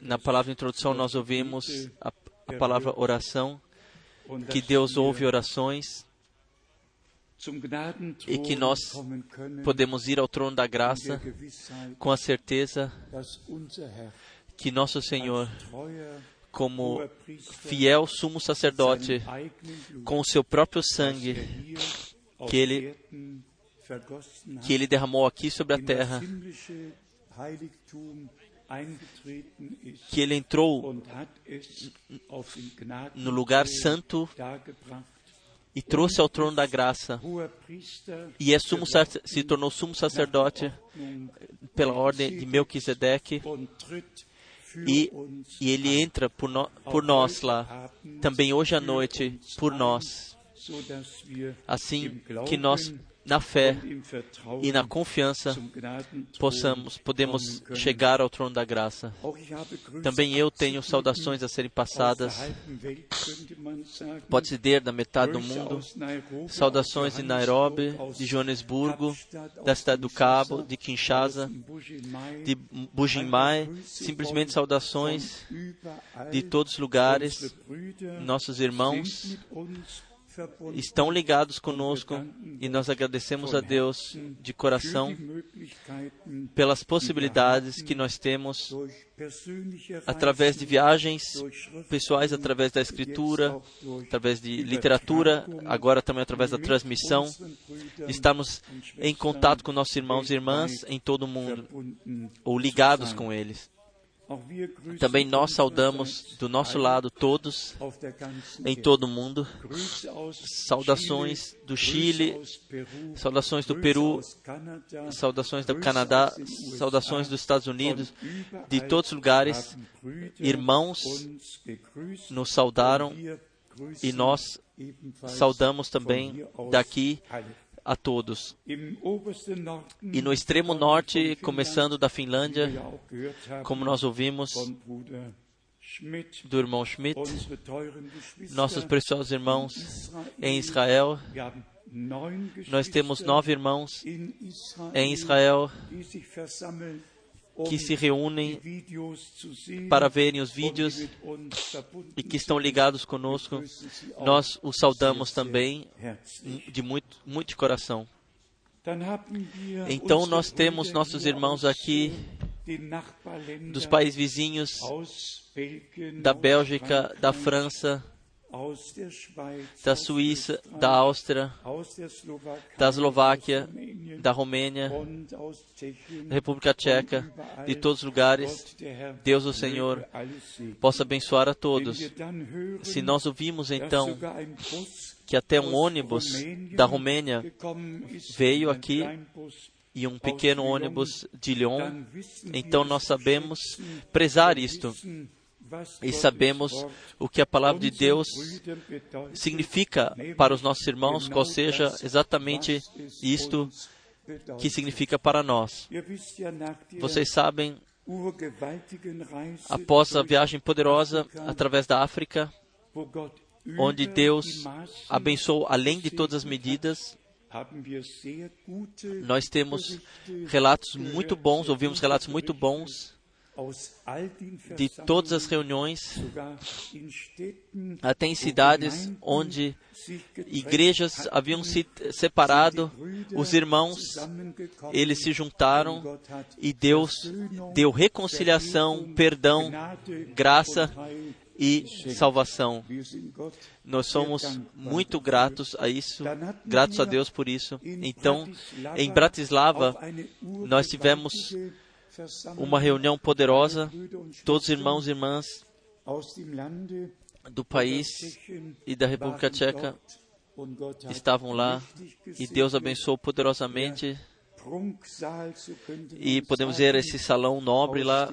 Na palavra introdução, nós ouvimos a, a palavra oração, que Deus ouve orações e que nós podemos ir ao trono da graça com a certeza que nosso Senhor, como fiel sumo sacerdote, com o seu próprio sangue que ele, que ele derramou aqui sobre a terra, que ele entrou no lugar santo e trouxe ao trono da graça. E é sumo, se tornou sumo sacerdote pela ordem de Melquisedeque e, e ele entra por, no, por nós lá, também hoje à noite, por nós, assim que nós na fé e na confiança possamos podemos chegar ao trono da graça. Também eu tenho saudações a serem passadas. Pode-se dizer da metade do mundo. Saudações de Nairobi, de Joanesburgo, da cidade do Cabo, de Kinshasa, de Bujimai. Simplesmente saudações de todos os lugares. Nossos irmãos estão ligados conosco e nós agradecemos a Deus de coração pelas possibilidades que nós temos através de viagens pessoais, através da escritura, através de literatura, agora também através da transmissão. Estamos em contato com nossos irmãos e irmãs em todo o mundo, ou ligados com eles. Também nós saudamos do nosso lado todos em todo o mundo. Saudações do Chile, saudações do Peru, saudações do Canadá, saudações dos Estados Unidos, de todos os lugares. Irmãos nos saudaram e nós saudamos também daqui a todos. E no extremo norte, começando da Finlândia, como nós ouvimos do irmão Schmidt, nossos preciosos irmãos em Israel, nós temos nove irmãos em Israel que se reúnem para verem os vídeos e que estão ligados conosco. Nós os saudamos também de muito, muito de coração. Então, nós temos nossos irmãos aqui dos países vizinhos, da Bélgica, da França, da Suíça, da Áustria, da Eslováquia, da Romênia, da República Tcheca, de todos os lugares. Deus, o Senhor, possa abençoar a todos. Se nós ouvimos então que até um ônibus da Romênia veio aqui e um pequeno ônibus de Lyon, então nós sabemos prezar isto e sabemos o que a palavra de Deus significa para os nossos irmãos, qual seja exatamente isto que significa para nós. Vocês sabem, após a viagem poderosa através da África, onde Deus abençoou além de todas as medidas, nós temos relatos muito bons, ouvimos relatos muito bons de todas as reuniões, até em cidades onde igrejas haviam se separado, os irmãos, eles se juntaram e Deus deu reconciliação, perdão, graça e salvação. Nós somos muito gratos a isso, gratos a Deus por isso. Então, em Bratislava, nós tivemos uma reunião poderosa, todos os irmãos e irmãs do país e da República Tcheca estavam lá. E Deus abençoou poderosamente. E podemos ver esse salão nobre lá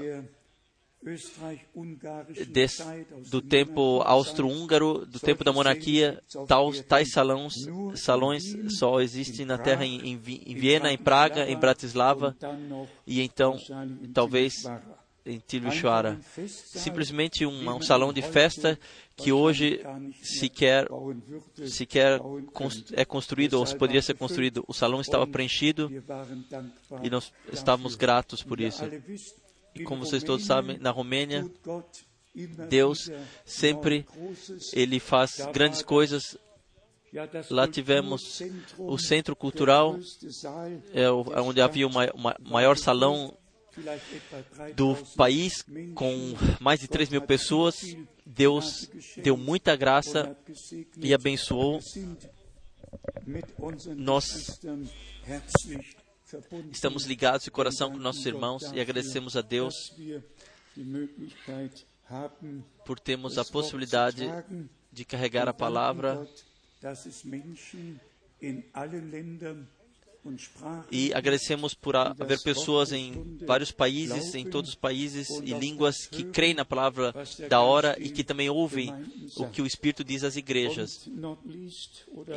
Des, do tempo austro-húngaro, do tempo da monarquia, tais, tais salões, salões só existem na Terra em, em, Viena, em Praga, em Bratislava e então talvez em Timisoara. Simplesmente um, um, salão de festa que hoje sequer, sequer é construído ou poderia ser construído. O salão estava preenchido e nós estávamos gratos por isso. E como vocês todos sabem, na Romênia, Deus sempre ele faz grandes coisas Lá tivemos o centro cultural, é, onde havia o maior salão do país, com mais de 3 mil pessoas. Deus deu muita graça e abençoou. Nós estamos ligados de coração com nossos irmãos e agradecemos a Deus por termos a possibilidade de carregar a palavra e agradecemos por haver pessoas em vários países, em todos os países e línguas que creem na palavra da hora e que também ouvem o que o Espírito diz às igrejas.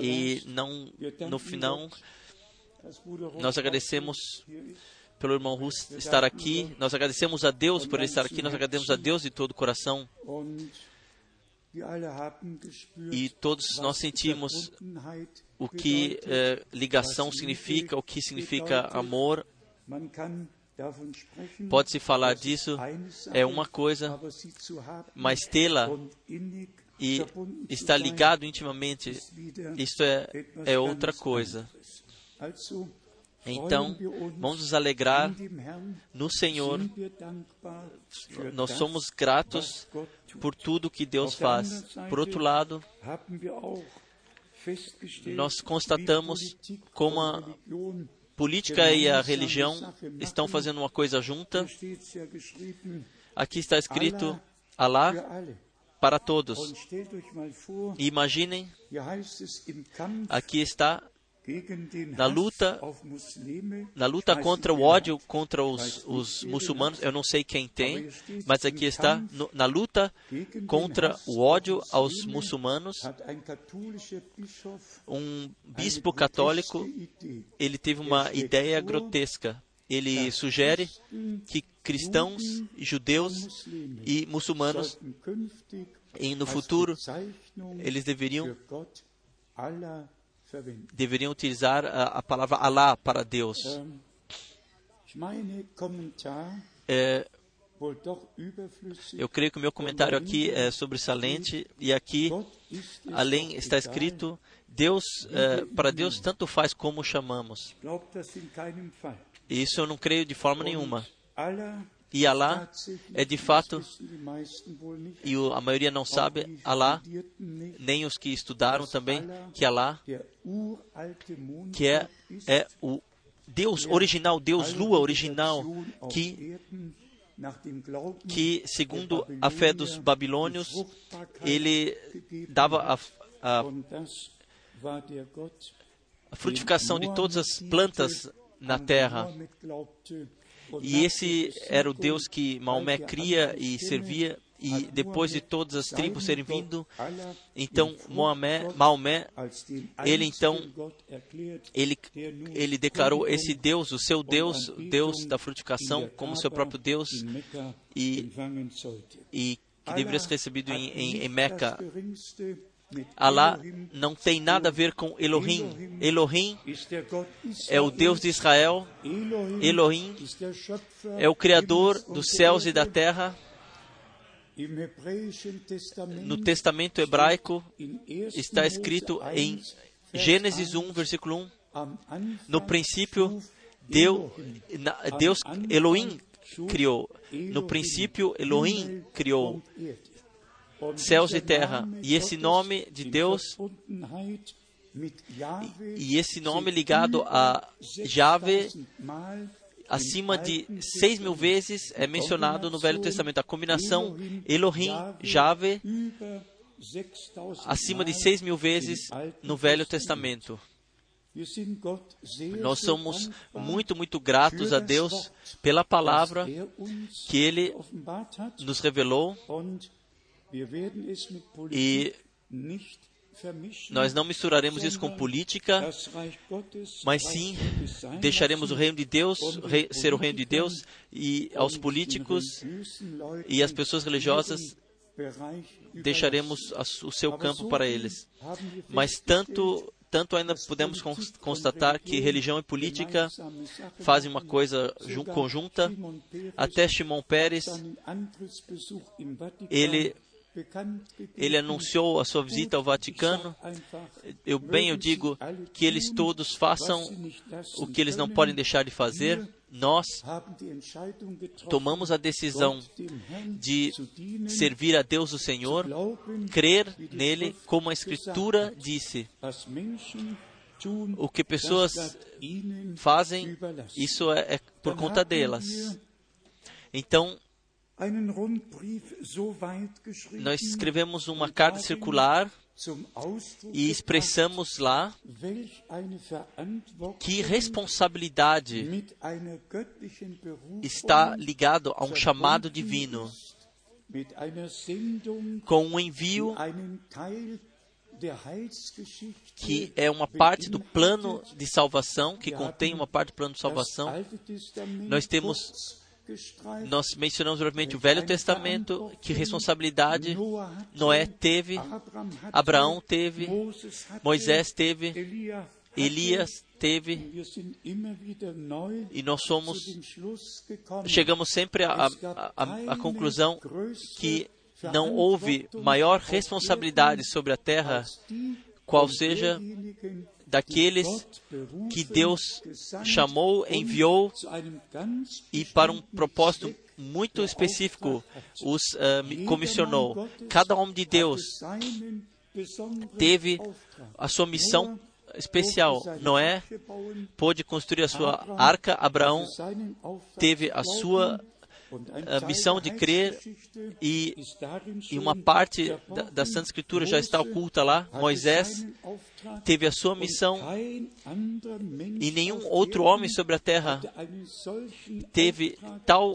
E não, no final, nós agradecemos pelo irmão Russ estar aqui, nós agradecemos a Deus por ele estar aqui, nós agradecemos a Deus de todo o coração. E todos nós sentimos o que eh, ligação significa, o que significa amor. Pode-se falar disso, é uma coisa, mas tê-la e estar ligado intimamente, isto é, é outra coisa. Então, vamos nos alegrar no Senhor. Nós somos gratos por tudo que Deus faz. Por outro lado, nós constatamos como a política e a religião estão fazendo uma coisa junta. Aqui está escrito Alá para todos. E imaginem, aqui está na luta, na luta contra o ódio contra os, os muçulmanos, eu não sei quem tem, mas aqui está, no, na luta contra o ódio aos muçulmanos, um bispo católico, ele teve uma ideia grotesca. Ele sugere que cristãos, judeus e muçulmanos, e no futuro, eles deveriam deveriam utilizar a, a palavra Allah para Deus. É, eu creio que o meu comentário aqui é sobressalente e aqui, além está escrito, Deus é, para Deus tanto faz como chamamos. Isso eu não creio de forma nenhuma. E Alá é de fato, e a maioria não sabe, Alá, nem os que estudaram também, que Alá, que é, é o Deus original, Deus Lua original, que, que segundo a fé dos babilônios, ele dava a, a, a frutificação de todas as plantas na terra. E esse era o Deus que Maomé cria e servia. E depois de todas as tribos serem vindo, então Maomé, Maomé, ele então, ele, ele declarou esse Deus, o seu Deus, Deus da frutificação, como seu próprio Deus, e, e que deveria ser recebido em, em, em Meca. Alá não tem nada a ver com Elohim. Elohim é o Deus de Israel. Elohim é o Criador dos céus e da terra. No Testamento hebraico está escrito em Gênesis 1, versículo 1. No princípio, Deus, Deus Elohim criou. No princípio, Elohim criou céus e terra. E esse nome de Deus, e esse nome ligado a Jave, acima de seis mil vezes é mencionado no Velho Testamento. A combinação Elohim, Jave, acima de seis mil vezes no Velho Testamento. Nós somos muito, muito gratos a Deus pela palavra que Ele nos revelou e Nós não misturaremos isso com política, mas sim deixaremos o reino de Deus ser o reino de Deus e aos políticos e às pessoas religiosas deixaremos o seu campo para eles. Mas tanto tanto ainda podemos constatar que religião e política fazem uma coisa conjunta. Até Shimon Peres, ele ele anunciou a sua visita ao Vaticano. Eu bem eu digo que eles todos façam o que eles não podem deixar de fazer. Nós tomamos a decisão de servir a Deus o Senhor, crer nele, como a Escritura disse. O que pessoas fazem, isso é, é por conta delas. Então, nós escrevemos uma carta circular e expressamos lá que responsabilidade está ligado a um chamado divino, com um envio que é uma parte do plano de salvação, que contém uma parte do plano de salvação. Nós temos nós mencionamos brevemente o Velho Testamento, que responsabilidade Noé teve, Abraão teve, Moisés teve, Elias teve, e nós somos, chegamos sempre à conclusão que não houve maior responsabilidade sobre a terra, qual seja daqueles que Deus chamou, enviou e para um propósito muito específico os uh, comissionou. Cada homem de Deus teve a sua missão especial. Noé pôde construir a sua arca, Abraão teve a sua a missão de crer e, e uma parte da, da, Santa Escritura já está oculta lá. Moisés teve a sua missão e nenhum outro homem sobre a terra teve tal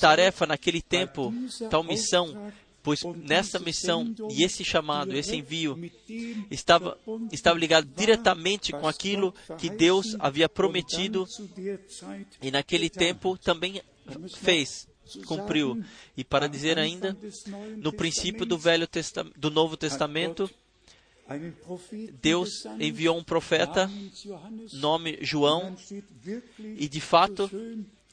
tarefa naquele tempo, tal missão pois nessa missão e esse chamado, esse envio, estava, estava ligado diretamente com aquilo que Deus havia prometido e naquele tempo também fez, cumpriu. E para dizer ainda, no princípio do Velho Testamento, do Novo Testamento, Deus enviou um profeta, nome João, e de fato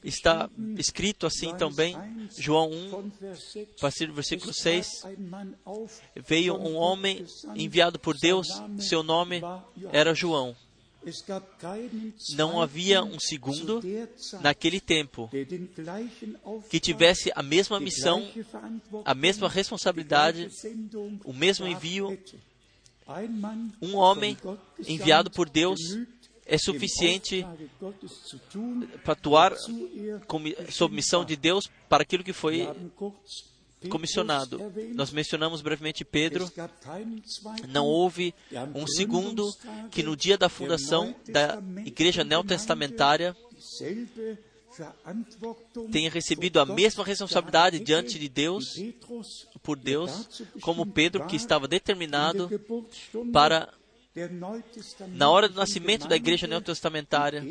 está escrito assim também, João 1, a partir do versículo 6, veio um homem enviado por Deus, seu nome era João. Não havia um segundo naquele tempo que tivesse a mesma missão, a mesma responsabilidade, o mesmo envio. Um homem enviado por Deus é suficiente para atuar sob missão de Deus para aquilo que foi comissionado. Nós mencionamos brevemente Pedro. Não houve um segundo que no dia da fundação da igreja neotestamentária tenha recebido a mesma responsabilidade diante de Deus, por Deus, como Pedro, que estava determinado para, na hora do nascimento da igreja neotestamentária,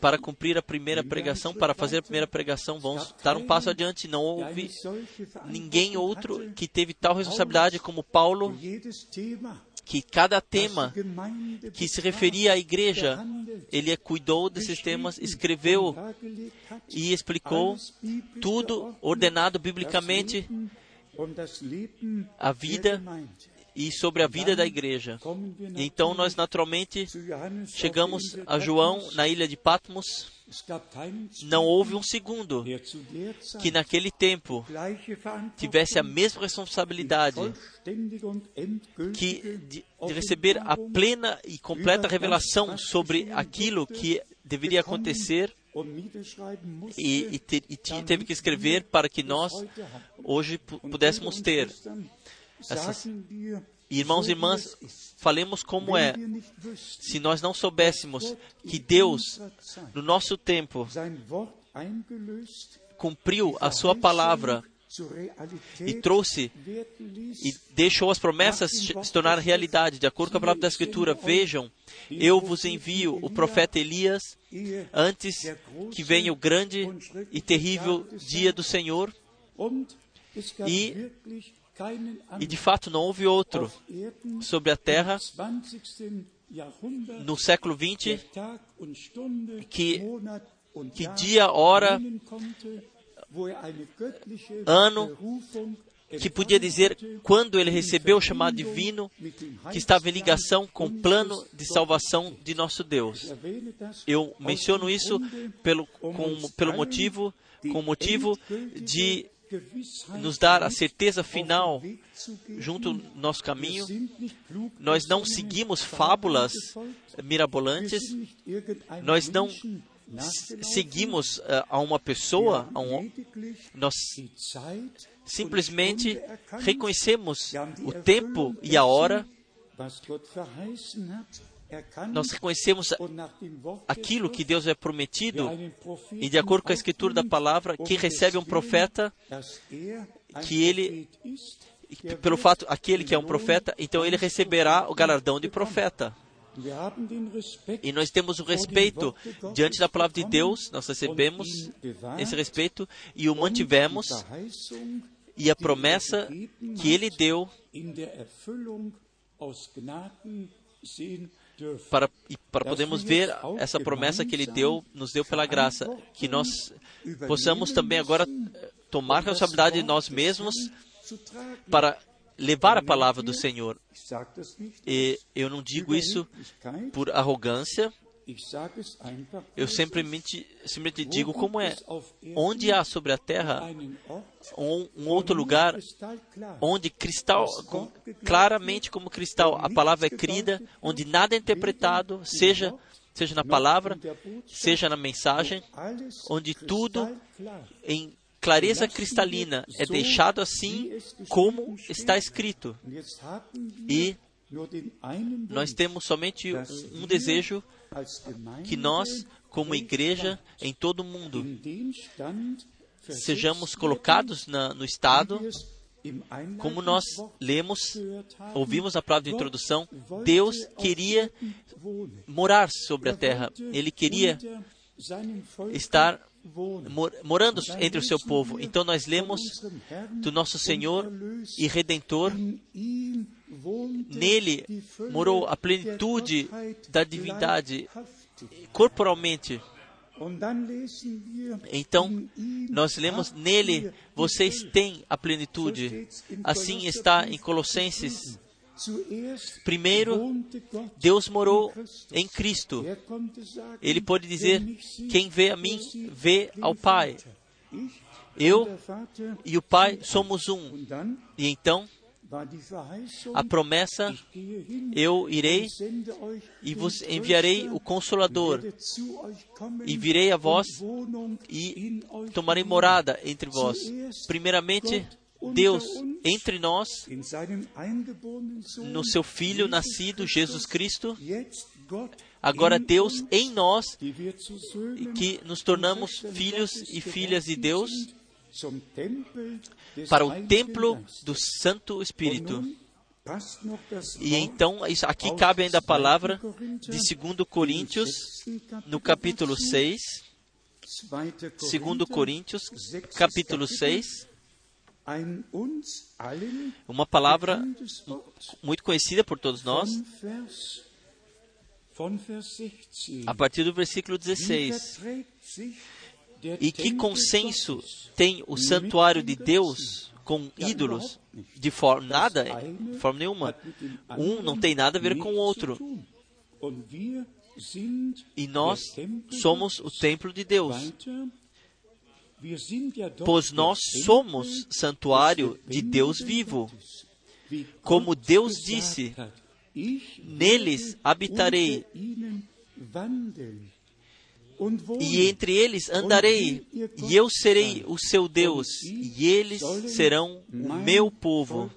para cumprir a primeira pregação, para fazer a primeira pregação, vamos dar um passo adiante. Não houve ninguém outro que teve tal responsabilidade como Paulo, que cada tema que se referia à igreja, ele cuidou desses temas, escreveu e explicou tudo ordenado biblicamente a vida e sobre a vida da igreja. Então nós naturalmente chegamos a João na ilha de Patmos. Não houve um segundo que naquele tempo tivesse a mesma responsabilidade que de, receber a plena e completa revelação sobre aquilo que deveria acontecer e, e, te, e, teve que escrever para que nós hoje pudéssemos ter essas... Irmãos e irmãs, falemos como é. Se nós não soubéssemos que Deus, no nosso tempo, cumpriu a sua palavra, e trouxe e deixou as promessas se tornar realidade, de acordo com a palavra da Escritura. Vejam, eu vos envio o profeta Elias antes que venha o grande e terrível dia do Senhor. E, e de fato não houve outro sobre a terra no século XX que, que dia, hora, ano que podia dizer quando ele recebeu o chamado divino, que estava em ligação com o plano de salvação de nosso Deus. Eu menciono isso pelo, com, pelo motivo, com o motivo de nos dar a certeza final junto ao nosso caminho. Nós não seguimos fábulas mirabolantes, nós não seguimos uh, a uma pessoa, a um, nós simplesmente reconhecemos o tempo e a hora, nós reconhecemos aquilo que Deus é prometido, e de acordo com a escritura da palavra, quem recebe um profeta, que ele, pelo fato, aquele que é um profeta, então ele receberá o galardão de profeta. E nós temos o respeito diante da palavra de Deus, nós recebemos esse respeito e o mantivemos, e a promessa que Ele deu para, para podermos ver essa promessa que Ele deu, nos deu pela graça, que nós possamos também agora eh, tomar responsabilidade de nós mesmos para levar a palavra do Senhor. E eu não digo isso por arrogância, eu simplesmente, simplesmente digo como é. Onde há sobre a terra um, um outro lugar onde cristal, claramente como cristal, a palavra é crida, onde nada é interpretado, seja seja na palavra, seja na mensagem, onde tudo em clareza cristalina é deixado assim como está escrito. E nós temos somente um, desejo que nós, como igreja em todo o mundo, sejamos colocados na, no estado, como nós lemos, ouvimos a palavra de introdução, Deus queria morar sobre a terra, Ele queria estar morando entre o seu povo. Então nós lemos do nosso Senhor e Redentor. Nele morou a plenitude da divindade corporalmente. Então, nós lemos nele, vocês têm a plenitude. Assim está em Colossenses Primeiro, Deus morou em Cristo. Ele pode dizer: Quem vê a mim, vê ao Pai. Eu e o Pai somos um. E então, a promessa: Eu irei e vos enviarei o Consolador, e virei a vós e tomarei morada entre vós. Primeiramente, Deus entre nós, no seu Filho nascido, Jesus Cristo, agora Deus em nós, que nos tornamos filhos e filhas de Deus, para o templo do Santo Espírito. E então, isso, aqui cabe ainda a palavra de 2 Coríntios, no capítulo 6. 2 Coríntios, capítulo 6 uma palavra muito conhecida por todos nós, a partir do versículo 16. E que consenso tem o santuário de Deus com ídolos? De forma nada, de forma nenhuma. Um não tem nada a ver com o outro. E nós somos o templo de Deus pois nós somos santuário de Deus vivo. Como Deus disse, neles habitarei e entre eles andarei, e eu serei o seu Deus, e eles serão o meu povo.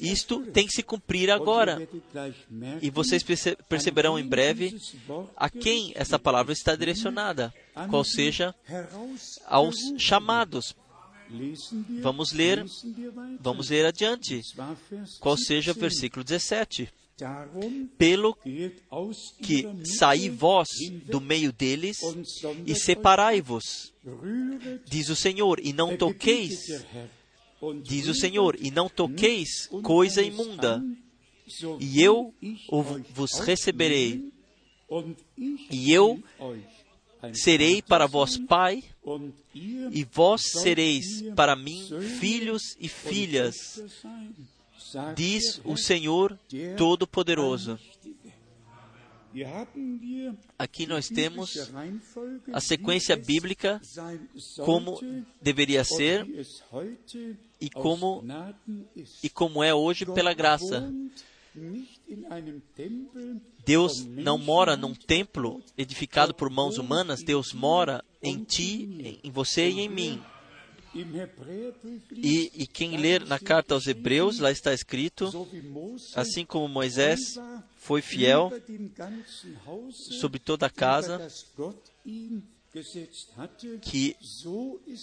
Isto tem que se cumprir agora. E vocês perceberão em breve a quem essa palavra está direcionada, qual seja aos chamados. Vamos ler, vamos ler adiante, qual seja o versículo 17 pelo que saí vós do meio deles e separai-vos, diz o Senhor, e não toqueis, diz o Senhor, e não toqueis coisa imunda, e eu vos receberei, e eu serei para vós pai, e vós sereis para mim filhos e filhas diz o Senhor Todo-Poderoso. Aqui nós temos a sequência bíblica como deveria ser e como, e como é hoje pela graça. Deus não mora num templo edificado por mãos humanas, Deus mora em ti, em você e em mim. E, e, quem ler na carta aos Hebreus, lá está escrito: assim como Moisés foi fiel sobre toda a casa que,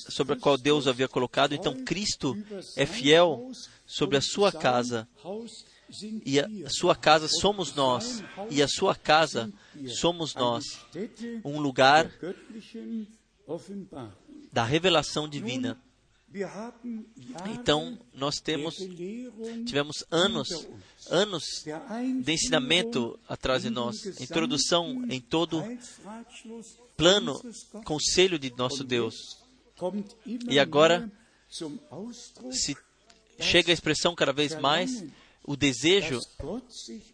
sobre a qual Deus havia colocado, então Cristo é fiel sobre a sua casa. E a sua casa somos nós, e a sua casa somos nós, um lugar da revelação divina. Então, nós temos, tivemos anos, anos de ensinamento atrás de nós, introdução em todo plano, conselho de nosso Deus. E agora se chega a expressão cada vez mais o desejo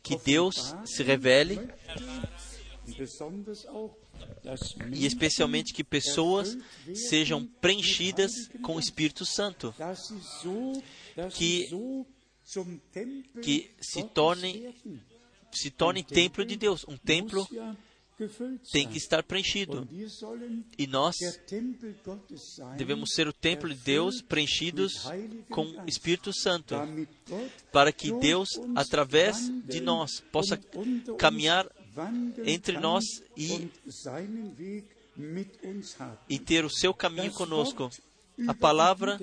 que Deus se revele e especialmente que pessoas sejam preenchidas com o Espírito Santo, que, que se tornem se torne templo de Deus. Um templo tem que estar preenchido. E nós devemos ser o templo de Deus preenchidos com o Espírito Santo, para que Deus, através de nós, possa caminhar entre nós e, e ter o seu caminho conosco. A palavra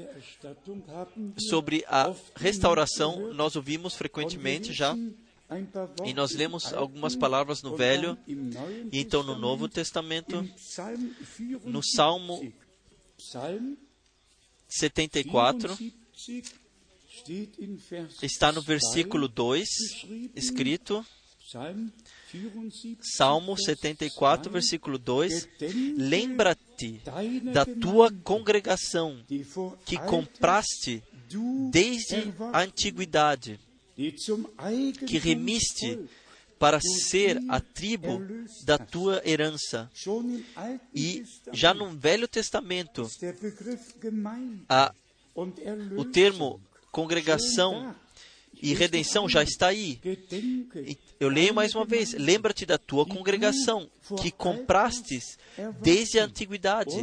sobre a restauração nós ouvimos frequentemente já, e nós lemos algumas palavras no Velho e então no Novo Testamento, no Salmo 74, está no versículo 2 escrito Salmo 74, versículo 2: Lembra-te da tua congregação que compraste desde a antiguidade, que remiste para ser a tribo da tua herança. E já no Velho Testamento, a, o termo congregação e redenção já está aí. Eu leio mais uma vez: lembra-te da tua congregação, que comprastes desde a antiguidade,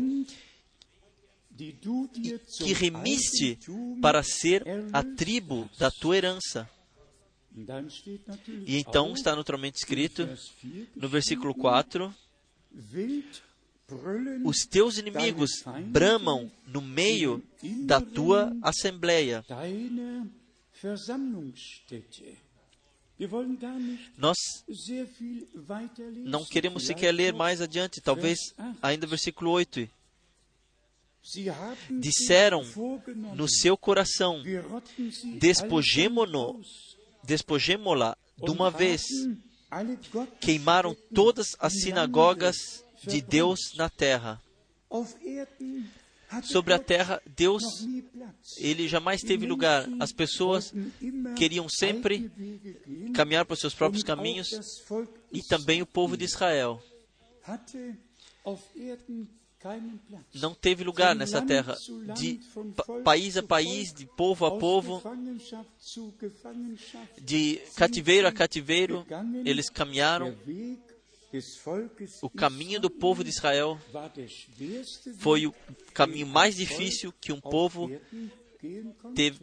e que remiste para ser a tribo da tua herança. E então está naturalmente escrito no versículo 4: Os teus inimigos bramam no meio da tua assembleia. Nós não queremos sequer ler mais adiante, talvez ainda versículo 8. Disseram no seu coração: despojemo-nos, despojemo-la de uma vez. Queimaram todas as sinagogas de Deus na terra sobre a terra, Deus, ele jamais teve lugar. As pessoas queriam sempre caminhar por seus próprios caminhos e também o povo de Israel não teve lugar nessa terra. De país a país, de povo a povo, de cativeiro a cativeiro, eles caminharam o caminho do povo de Israel foi o caminho mais difícil que um povo teve,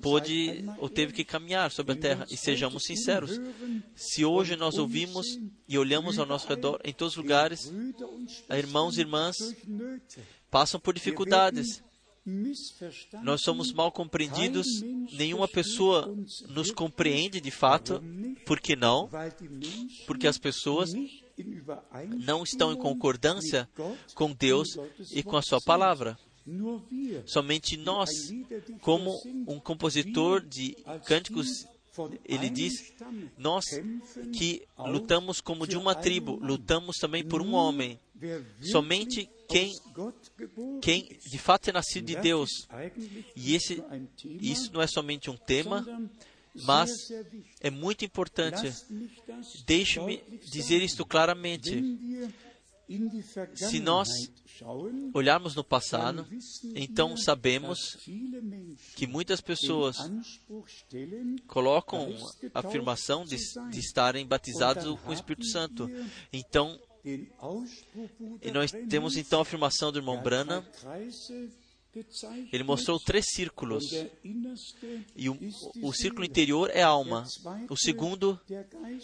pôde ou teve que caminhar sobre a terra. E sejamos sinceros, se hoje nós ouvimos e olhamos ao nosso redor, em todos os lugares, irmãos e irmãs passam por dificuldades. Nós somos mal compreendidos, nenhuma pessoa nos compreende de fato. Por que não? Porque as pessoas não estão em concordância com Deus e com a Sua palavra. Somente nós, como um compositor de cânticos, ele diz: Nós que lutamos como de uma tribo, lutamos também por um homem. Somente quem, quem de fato é nascido de Deus. E esse, isso não é somente um tema, mas é muito importante. Deixe-me dizer isto claramente. Se nós olharmos no passado, então sabemos que muitas pessoas colocam a afirmação de, de estarem batizados com o Espírito Santo. Então, e nós temos então a afirmação do irmão Brana. Ele mostrou três círculos. E o, o círculo interior é a alma. O segundo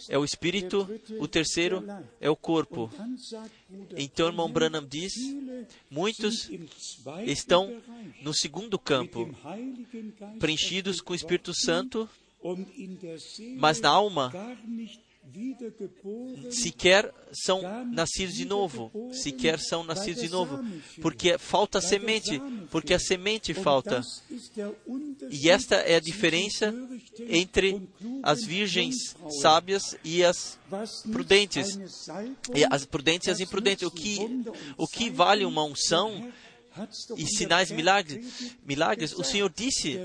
é o espírito. O terceiro é o corpo. Então, o irmão Branham diz: muitos estão no segundo campo, preenchidos com o Espírito Santo, mas na alma sequer são nascidos de novo, sequer são nascidos de novo, porque falta semente, porque a semente falta. E esta é a diferença entre as virgens sábias e as prudentes, e as prudentes e as imprudentes. O que, o que vale uma unção e sinais milagres, milagres, o Senhor disse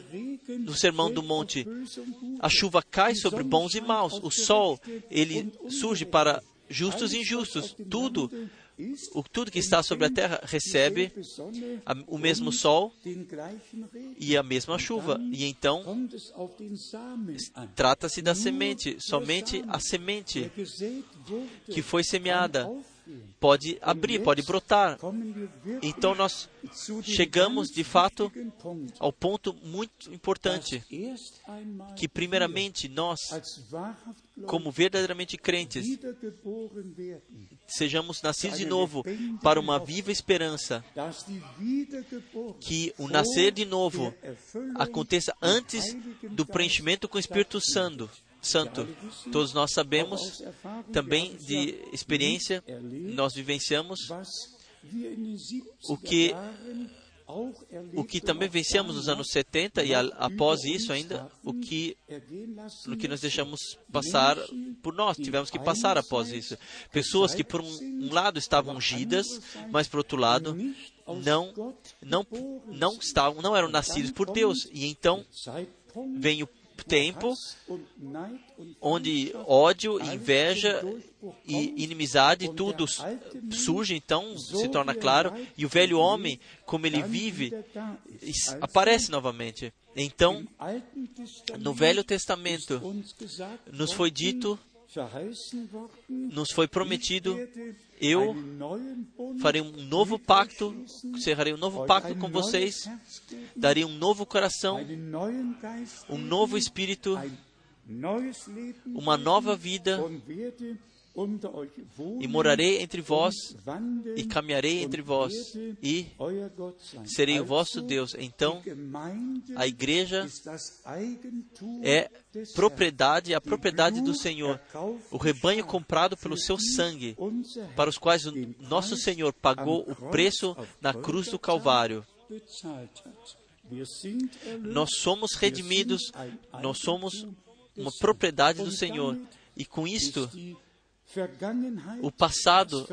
no Sermão do Monte: a chuva cai sobre bons e maus, o sol ele surge para justos e injustos, tudo o, tudo que está sobre a terra recebe a, o mesmo sol e a mesma chuva. E então trata-se da semente, somente a semente que foi semeada pode abrir, pode brotar. Então nós chegamos de fato ao ponto muito importante que primeiramente nós, como verdadeiramente crentes, sejamos nascidos de novo para uma viva esperança, que o nascer de novo aconteça antes do preenchimento com o Espírito Santo. Santo. Todos nós sabemos também de experiência, nós vivenciamos o que o que também vencemos nos anos 70 e após isso ainda, o que, o que nós deixamos passar por nós, tivemos que passar após isso. Pessoas que por um, um lado estavam ungidas, mas por outro lado não, não, não estavam, não eram nascidos por Deus. E então vem o tempo onde ódio, inveja e inimizade, tudo surge, então se torna claro, e o velho homem, como ele vive, aparece novamente. Então, no Velho Testamento, nos foi dito, nos foi prometido eu farei um novo pacto, cerrarei um novo pacto com vocês, darei um novo coração, um novo espírito, uma nova vida, e morarei entre vós, e caminharei entre vós, e serei o vosso Deus. Então, a igreja é propriedade, a propriedade do Senhor, o rebanho comprado pelo seu sangue, para os quais o nosso Senhor pagou o preço na cruz do Calvário. Nós somos redimidos, nós somos uma propriedade do Senhor, e com isto, o passado,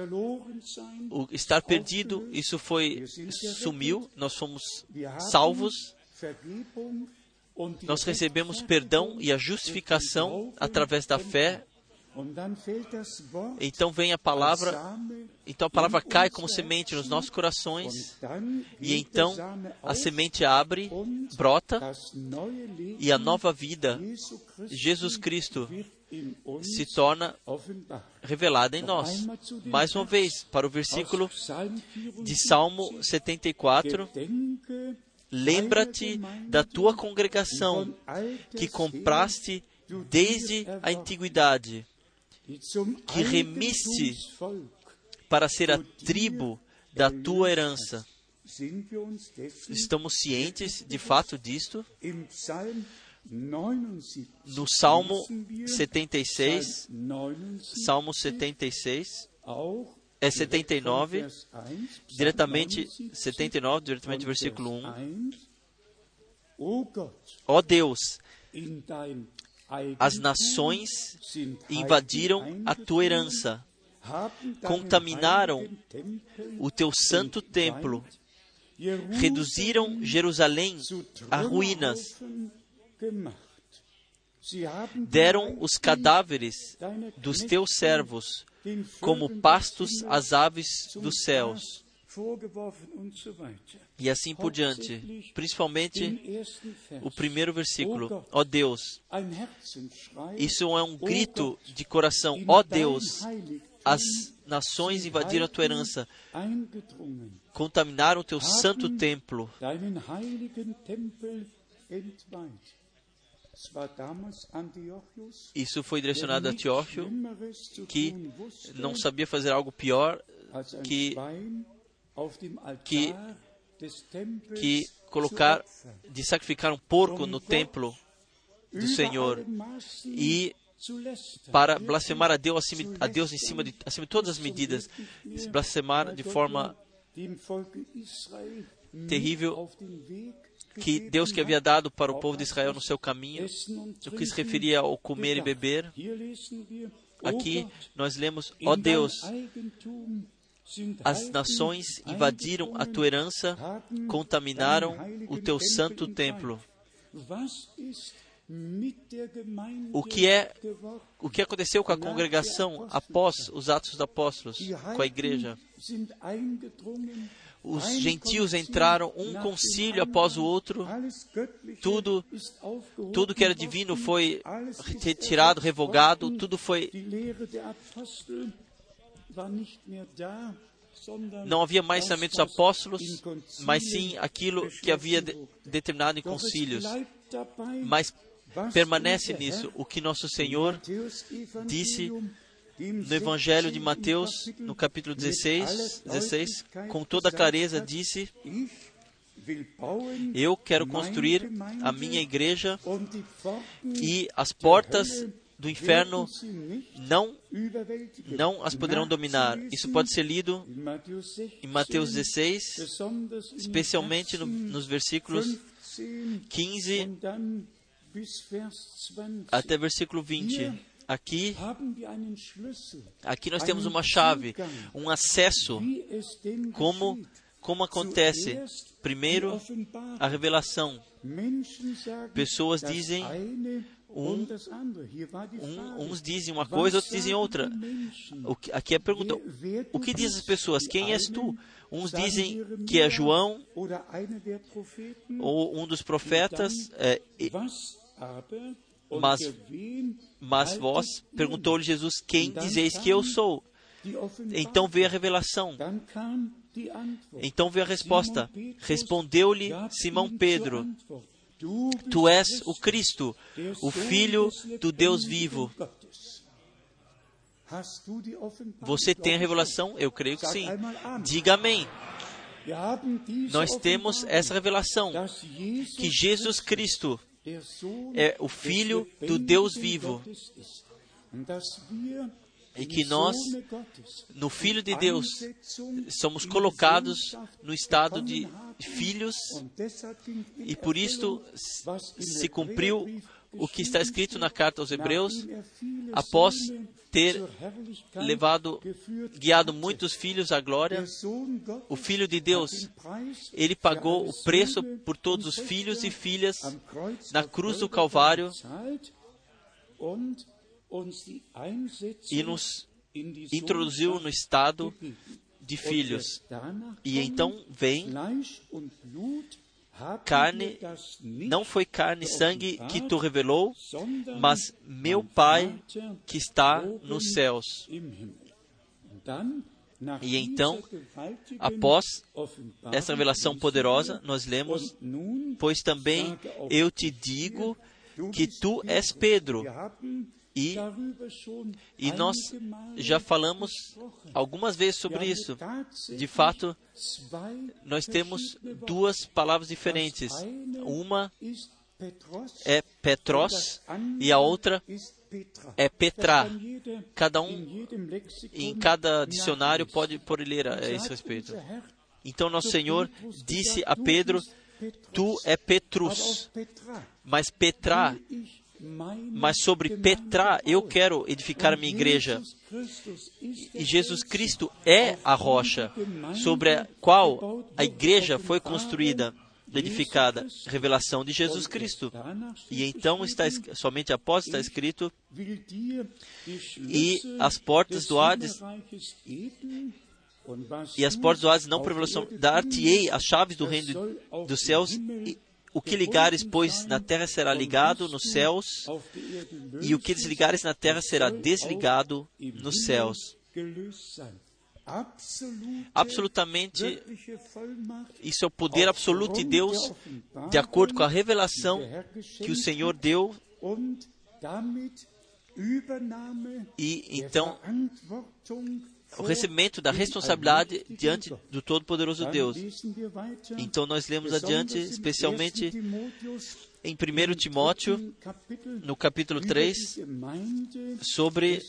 o estar perdido, isso foi sumiu, nós fomos salvos, nós recebemos perdão e a justificação através da fé. Então vem a palavra, então a palavra cai como semente nos nossos corações, e então a semente abre, brota, e a nova vida, Jesus Cristo, se torna revelada em nós. Mais uma vez, para o versículo de Salmo 74, Lembra-te da tua congregação que compraste desde a antiguidade, que remisse para ser a tribo da tua herança. Estamos cientes de fato disto? No Salmo 76, Salmo 76, é 79, diretamente 79, diretamente versículo 1. Ó Deus, as nações invadiram a tua herança, contaminaram o teu santo templo, reduziram Jerusalém a ruínas, deram os cadáveres dos teus servos como pastos às aves dos céus. E assim por diante, principalmente o primeiro versículo, ó oh Deus. Isso é um grito de coração, ó oh Deus. As nações invadiram a tua herança, contaminaram o teu santo templo. Isso foi direcionado a Antíoco, que não sabia fazer algo pior que, que, que colocar, de sacrificar um porco no templo do Senhor e para blasfemar a Deus, acima, a Deus em cima de, acima de todas as medidas, blasfemar de forma terrível que Deus que havia dado para o povo de Israel no seu caminho, no que se referia ao comer e beber. Aqui nós lemos, ó oh Deus, as nações invadiram a tua herança, contaminaram o teu santo templo. O que é o que aconteceu com a congregação após os Atos dos Apóstolos, com a igreja? os gentios entraram um concílio após o outro, tudo, tudo que era divino foi retirado, revogado, tudo foi. Não havia mais somente os apóstolos, mas sim aquilo que havia de, determinado em concílios. Mas permanece nisso o que nosso Senhor disse no Evangelho de Mateus, no capítulo 16, 16 com toda clareza disse: Eu quero construir a minha igreja e as portas do inferno não, não as poderão dominar. Isso pode ser lido em Mateus 16, especialmente no, nos versículos 15 até versículo 20. Aqui, aqui nós temos uma chave, um acesso. Como, como acontece? Primeiro, a revelação. Pessoas dizem um, um, uns dizem uma coisa, outros dizem outra. Que, aqui é a pergunta: o que dizem as pessoas? Quem és tu? Uns dizem que é João ou um dos profetas. É, mas, mas vós, perguntou-lhe Jesus, quem dizeis que eu sou? Então veio a revelação. Então veio a resposta. Respondeu-lhe Simão Pedro: Tu és o Cristo, o Filho do Deus vivo. Você tem a revelação? Eu creio que sim. Diga amém. Nós temos essa revelação que Jesus Cristo é o Filho do Deus vivo. E que nós, no Filho de Deus, somos colocados no estado de filhos, e por isso se cumpriu o que está escrito na carta aos Hebreus, após ter levado, guiado muitos filhos à glória, o Filho de Deus, ele pagou o preço por todos os filhos e filhas na cruz do Calvário e nos introduziu no estado de filhos. E então vem carne, não foi carne e sangue que tu revelou, mas meu Pai que está nos céus. E então, após essa revelação poderosa, nós lemos: Pois também eu te digo que tu és Pedro. E, e nós já falamos algumas vezes sobre isso. De fato, nós temos duas palavras diferentes. Uma é Petros e a outra é Petra. Cada um, em cada dicionário, pode por ler a esse respeito. Então, nosso Senhor disse a Pedro: Tu é Petrus, mas Petra mas sobre Petra eu quero edificar a minha igreja. E Jesus Cristo é a rocha sobre a qual a igreja foi construída, edificada. Revelação de Jesus Cristo. E então está somente após está escrito e as portas do Hades e as portas do Hades não revelação dar-te-ei as chaves do reino dos céus o que ligares, pois, na terra será ligado nos céus, e o que desligares na terra será desligado nos céus. Absolutamente, isso é o poder absoluto de Deus, de acordo com a revelação que o Senhor deu. E então, o recebimento da responsabilidade diante do Todo-Poderoso Deus. Então nós lemos adiante, especialmente em 1 Timóteo, no capítulo 3, sobre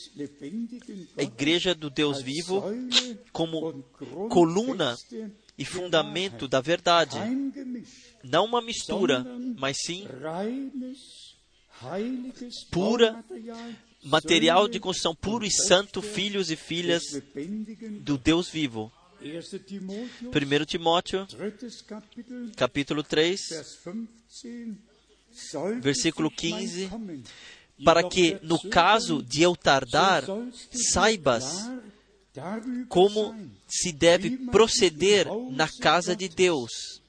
a igreja do Deus vivo como coluna e fundamento da verdade. Não uma mistura, mas sim pura material de construção puro e santo, filhos e filhas do Deus vivo. 1 Timóteo, capítulo 3, versículo 15, para que, no caso de eu tardar, saibas como se deve proceder na casa de Deus,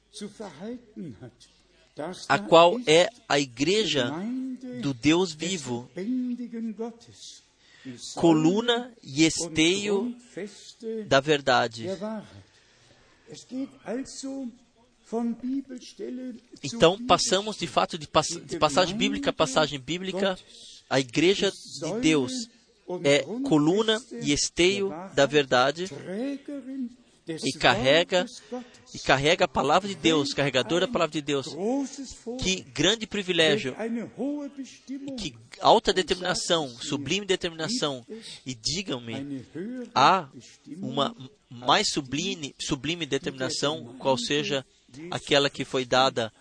a qual é a igreja do Deus vivo, coluna e esteio da verdade. Então, passamos de fato de, pass de passagem bíblica a passagem bíblica. A igreja de Deus é coluna e esteio da verdade e carrega e carrega a palavra de Deus, carregador da palavra de Deus. Que grande privilégio, que alta determinação, sublime determinação. E digam-me, há uma mais sublime, sublime determinação, qual seja aquela que foi dada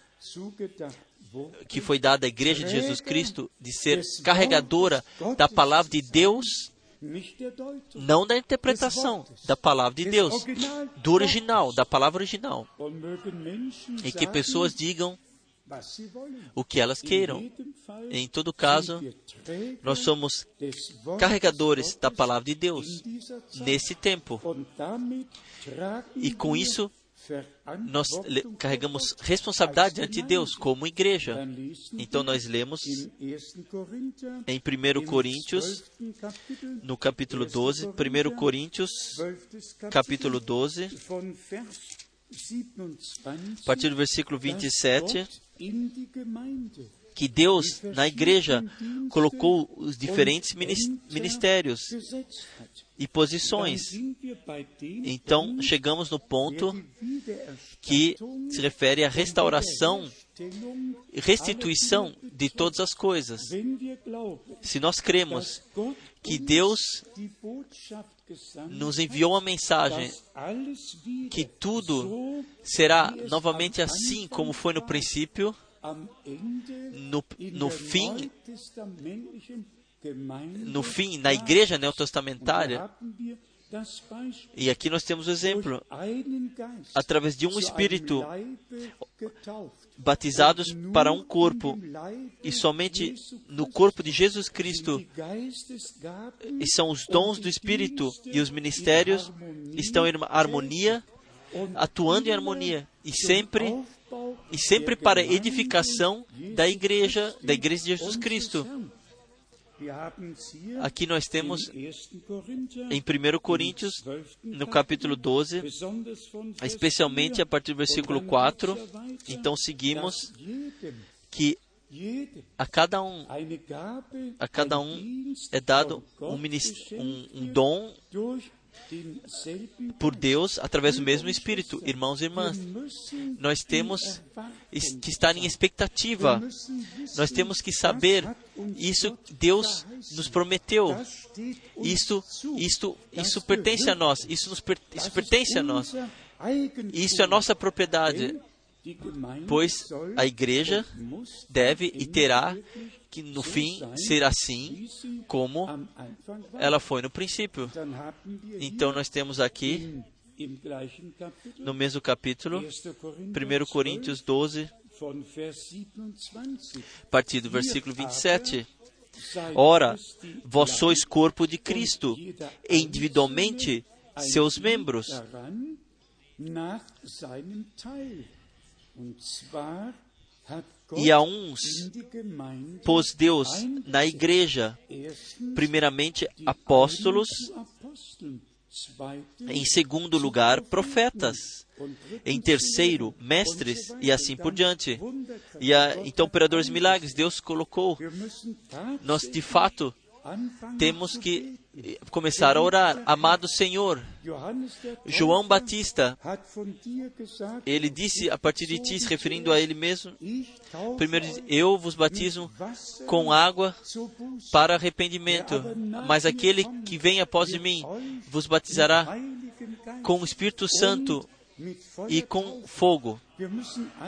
que foi dada à Igreja de Jesus Cristo de ser carregadora da palavra de Deus não da interpretação da palavra de Deus, do original, da palavra original. E que pessoas digam o que elas queiram. Em todo caso, nós somos carregadores da palavra de Deus nesse tempo. E com isso, nós carregamos responsabilidade diante de Deus como igreja. Então nós lemos em 1 Coríntios, no capítulo 12, 1 Coríntios, capítulo 12, a partir do versículo 27, que Deus na igreja colocou os diferentes ministérios e posições. Então, chegamos no ponto que se refere à restauração e restituição de todas as coisas. Se nós cremos que Deus nos enviou uma mensagem que tudo será novamente assim como foi no princípio, no, no fim no fim, na igreja neotestamentária, e aqui nós temos o exemplo, através de um Espírito, batizados para um corpo, e somente no corpo de Jesus Cristo, e são os dons do Espírito e os ministérios estão em harmonia, atuando em harmonia, e sempre e sempre para edificação da igreja, da igreja de Jesus Cristo. Aqui nós temos em 1 Coríntios, no capítulo 12, especialmente a partir do versículo 4. Então seguimos que a cada um, a cada um é dado um, um, um dom por Deus através do mesmo Espírito. Irmãos e irmãs, nós temos que estar em expectativa. Nós temos que saber isso Deus nos prometeu. Isto, isto, isso pertence a nós. Isso, nos, isso pertence a nós. Isso é nossa propriedade. Pois a igreja deve e terá que no fim ser assim como ela foi no princípio. Então nós temos aqui no mesmo capítulo, 1 Coríntios 12, a partir do versículo 27. Ora, vós sois corpo de Cristo, e individualmente seus membros. E a uns pôs Deus na igreja, primeiramente apóstolos, em segundo lugar, profetas, em terceiro, mestres, e assim por diante. E a, então, operadores de milagres, Deus colocou. Nós, de fato, temos que começar a orar. Amado Senhor, João Batista, ele disse a partir de ti, se referindo a ele mesmo, primeiro, eu vos batizo com água para arrependimento, mas aquele que vem após de mim vos batizará com o Espírito Santo e com fogo.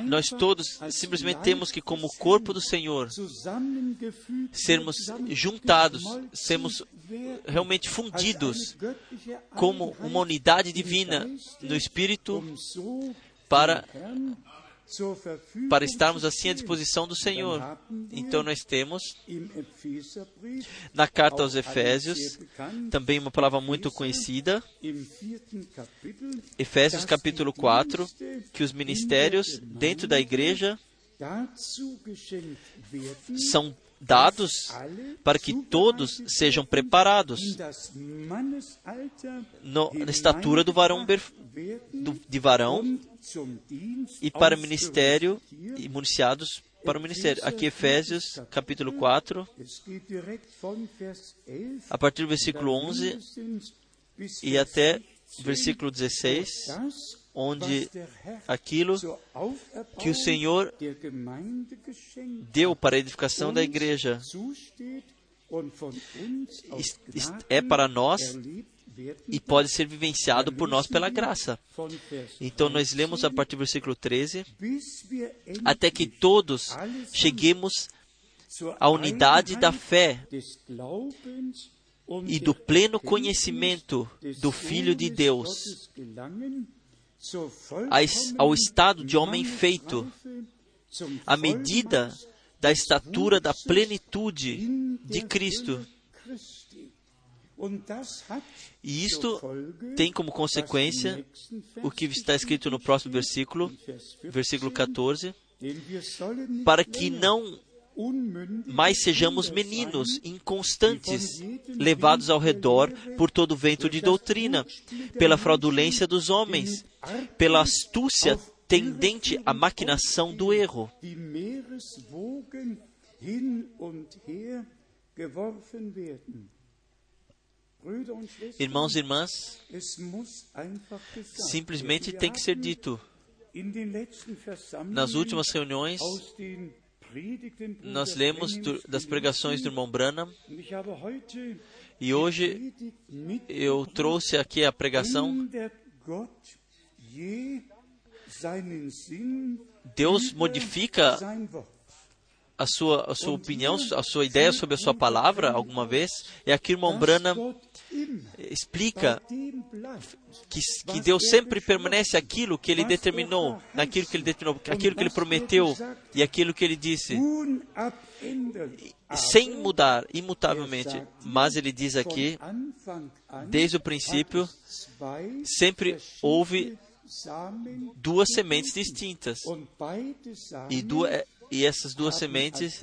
Nós todos simplesmente temos que, como corpo do Senhor, sermos juntados, sermos realmente fundidos como uma unidade divina no Espírito para para estarmos assim à disposição do Senhor. Então nós temos na carta aos Efésios também uma palavra muito conhecida, Efésios capítulo 4, que os ministérios dentro da igreja são dados para que todos sejam preparados no, na estatura do varão do, de varão e para o ministério e municiados para o ministério. Aqui Efésios capítulo 4, a partir do versículo 11 e até versículo 16, onde aquilo que o Senhor deu para a edificação da igreja é para nós e pode ser vivenciado por nós pela graça. Então nós lemos a partir do versículo 13, até que todos cheguemos à unidade da fé e do pleno conhecimento do Filho de Deus, ao estado de homem feito, à medida da estatura da plenitude de Cristo. E isto tem como consequência o que está escrito no próximo versículo, versículo 14, para que não mais sejamos meninos inconstantes, levados ao redor por todo vento de doutrina, pela fraudulência dos homens, pela astúcia tendente à maquinação do erro. Irmãos e irmãs, simplesmente tem que ser dito. Nas últimas reuniões, nós lemos das pregações do irmão Branham e hoje eu trouxe aqui a pregação. Deus modifica a sua, a sua opinião, a sua ideia sobre a sua palavra alguma vez? E aqui o irmão Brana explica que, que Deus sempre permanece aquilo que Ele determinou, naquilo que Ele determinou, aquilo que Ele prometeu e aquilo que Ele disse, sem mudar, imutavelmente. Mas Ele diz aqui, desde o princípio, sempre houve duas sementes distintas. E duas, E essas duas sementes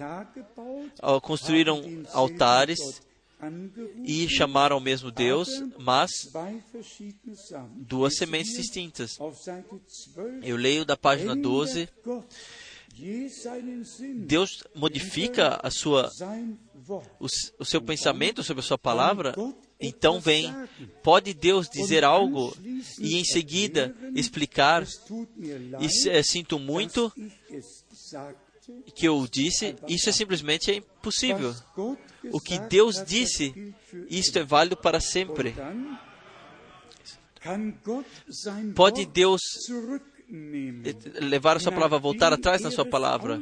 construíram altares e chamaram ao mesmo Deus, mas duas sementes distintas. Eu leio da página 12. Deus modifica a sua, o, o seu pensamento sobre a sua palavra, então vem, pode Deus dizer algo e em seguida explicar, é, sinto muito que eu disse, isso é simplesmente impossível. O que Deus disse, isto é válido para sempre. Pode Deus levar a sua palavra, voltar atrás na sua palavra,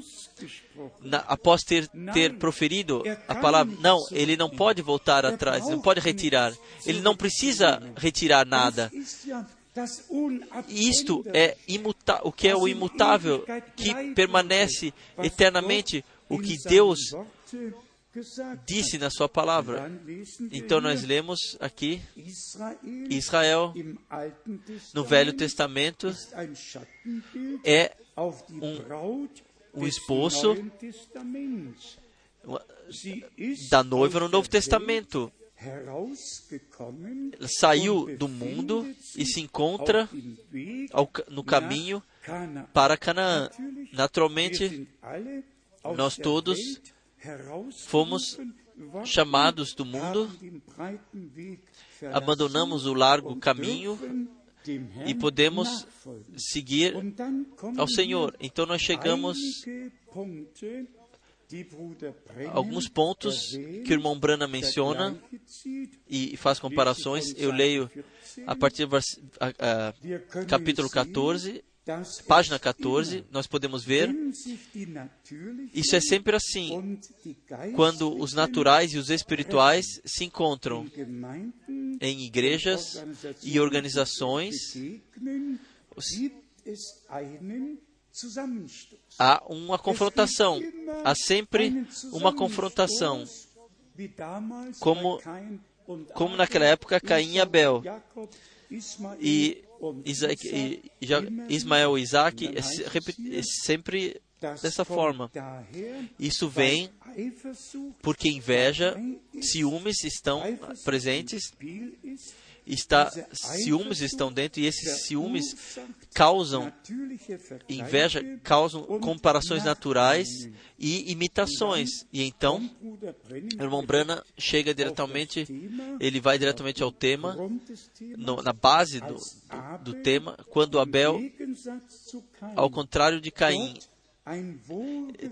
na, após ter, ter proferido a palavra. Não, ele não pode voltar atrás, não pode retirar. Ele não precisa retirar nada. Isto é o que é o imutável, que permanece eternamente, o que Deus disse na sua palavra. Então nós lemos aqui Israel no Velho Testamento é um, um esposo da noiva no Novo Testamento. Saiu do mundo e se encontra no caminho para Canaã. Naturalmente, nós todos fomos chamados do mundo, abandonamos o largo caminho e podemos seguir ao Senhor. Então nós chegamos a alguns pontos que o irmão Brana menciona e faz comparações. Eu leio a partir do capítulo 14 página 14, nós podemos ver, isso é sempre assim. Quando os naturais e os espirituais se encontram em igrejas e organizações, há uma confrontação. Há sempre uma confrontação. Como, como naquela época Caim e Abel. E Isaac, Ismael e Isaac é, é sempre dessa forma. Isso vem porque inveja, ciúmes estão presentes, está, ciúmes estão dentro e esses ciúmes causam inveja, causam comparações naturais e imitações. E então, o irmão Brana chega diretamente, ele vai diretamente ao tema, no, na base do, do, do tema, quando Abel, ao contrário de Caim,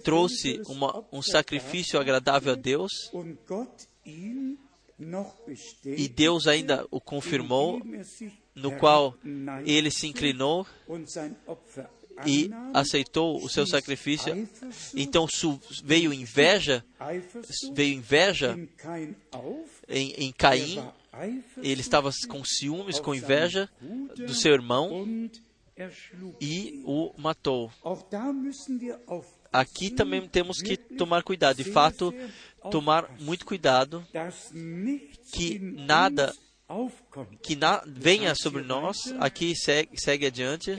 trouxe uma, um sacrifício agradável a Deus e Deus ainda o confirmou, no qual ele se inclinou e aceitou o seu sacrifício. Então veio inveja, veio inveja em, em Caim. Ele estava com ciúmes, com inveja do seu irmão e o matou. Aqui também temos que tomar cuidado. De fato, tomar muito cuidado que nada que na, venha sobre nós. Aqui segue, segue adiante.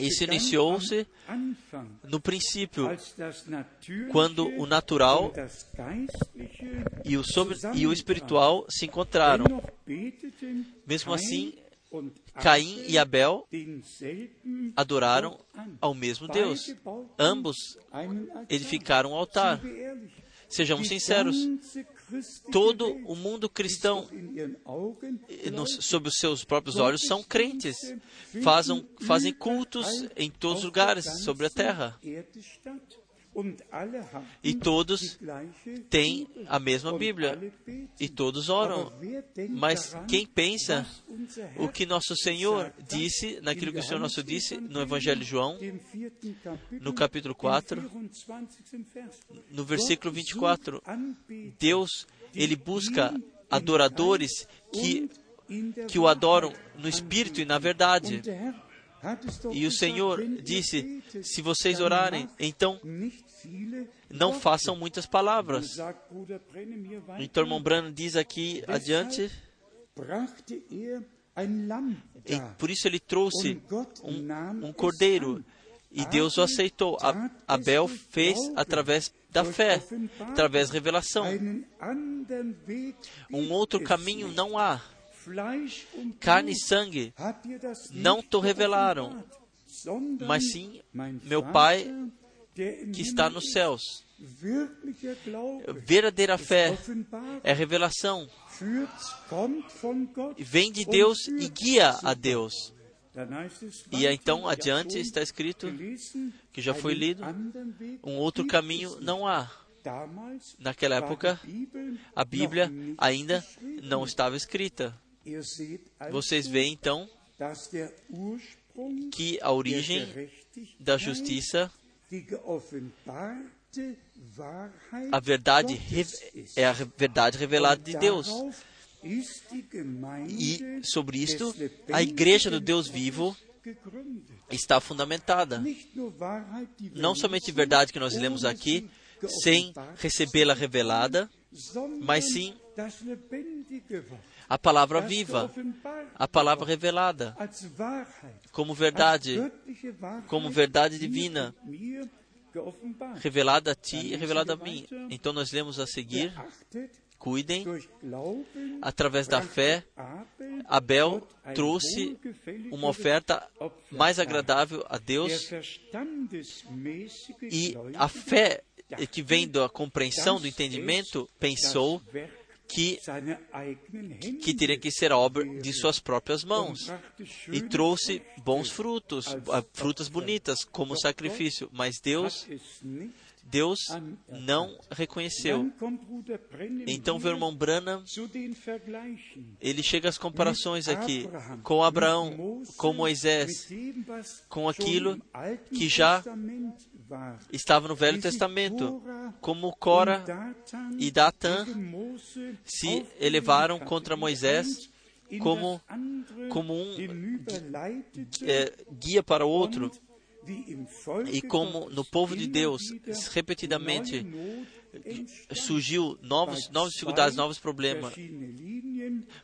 Isso iniciou-se no princípio, quando o natural e o, sobre, e o espiritual se encontraram. Mesmo assim, Caim e Abel adoraram ao mesmo Deus. Ambos edificaram um altar. Sejamos sinceros, todo o mundo cristão, sob os seus próprios olhos, são crentes. Fazem, fazem cultos em todos os lugares sobre a terra. E todos têm a mesma Bíblia. E todos oram. Mas quem pensa o que nosso Senhor disse, naquilo que o Senhor nosso disse no Evangelho de João, no capítulo 4, no versículo 24, Deus, Ele busca adoradores que, que o adoram no Espírito e na verdade. E o Senhor disse: Se vocês orarem, então não façam muitas palavras. Então, irmão Branham diz aqui adiante. E por isso ele trouxe um, um cordeiro E Deus o aceitou. Abel fez através da fé, através da revelação. Um outro caminho não há. Carne e sangue não te revelaram, mas sim meu Pai que está nos céus. Verdadeira fé é revelação. Vem de Deus e guia a Deus. E então adiante está escrito, que já foi lido, um outro caminho não há. Naquela época, a Bíblia ainda não estava escrita. Vocês veem então que a origem da justiça, a verdade é a verdade revelada de Deus. E sobre isto, a igreja do Deus vivo está fundamentada. Não somente verdade que nós lemos aqui, sem recebê-la revelada, mas sim a palavra viva, a palavra revelada, como verdade, como verdade divina, revelada a ti e revelada a mim. Então nós lemos a seguir. cuidem, através da fé, Abel trouxe uma oferta mais agradável a Deus e a fé que vem da compreensão, do entendimento, pensou que, que teria que ser obra de suas próprias mãos. E trouxe bons frutos, frutas bonitas, como sacrifício. Mas Deus Deus não reconheceu. Então, o irmão Branham, ele chega às comparações aqui com Abraão, com Moisés, com aquilo que já estava no Velho Testamento, como Cora e Datã se elevaram contra Moisés como, como um é, guia para o outro. E como no povo de Deus, repetidamente surgiu novos, novas dificuldades, novos problemas,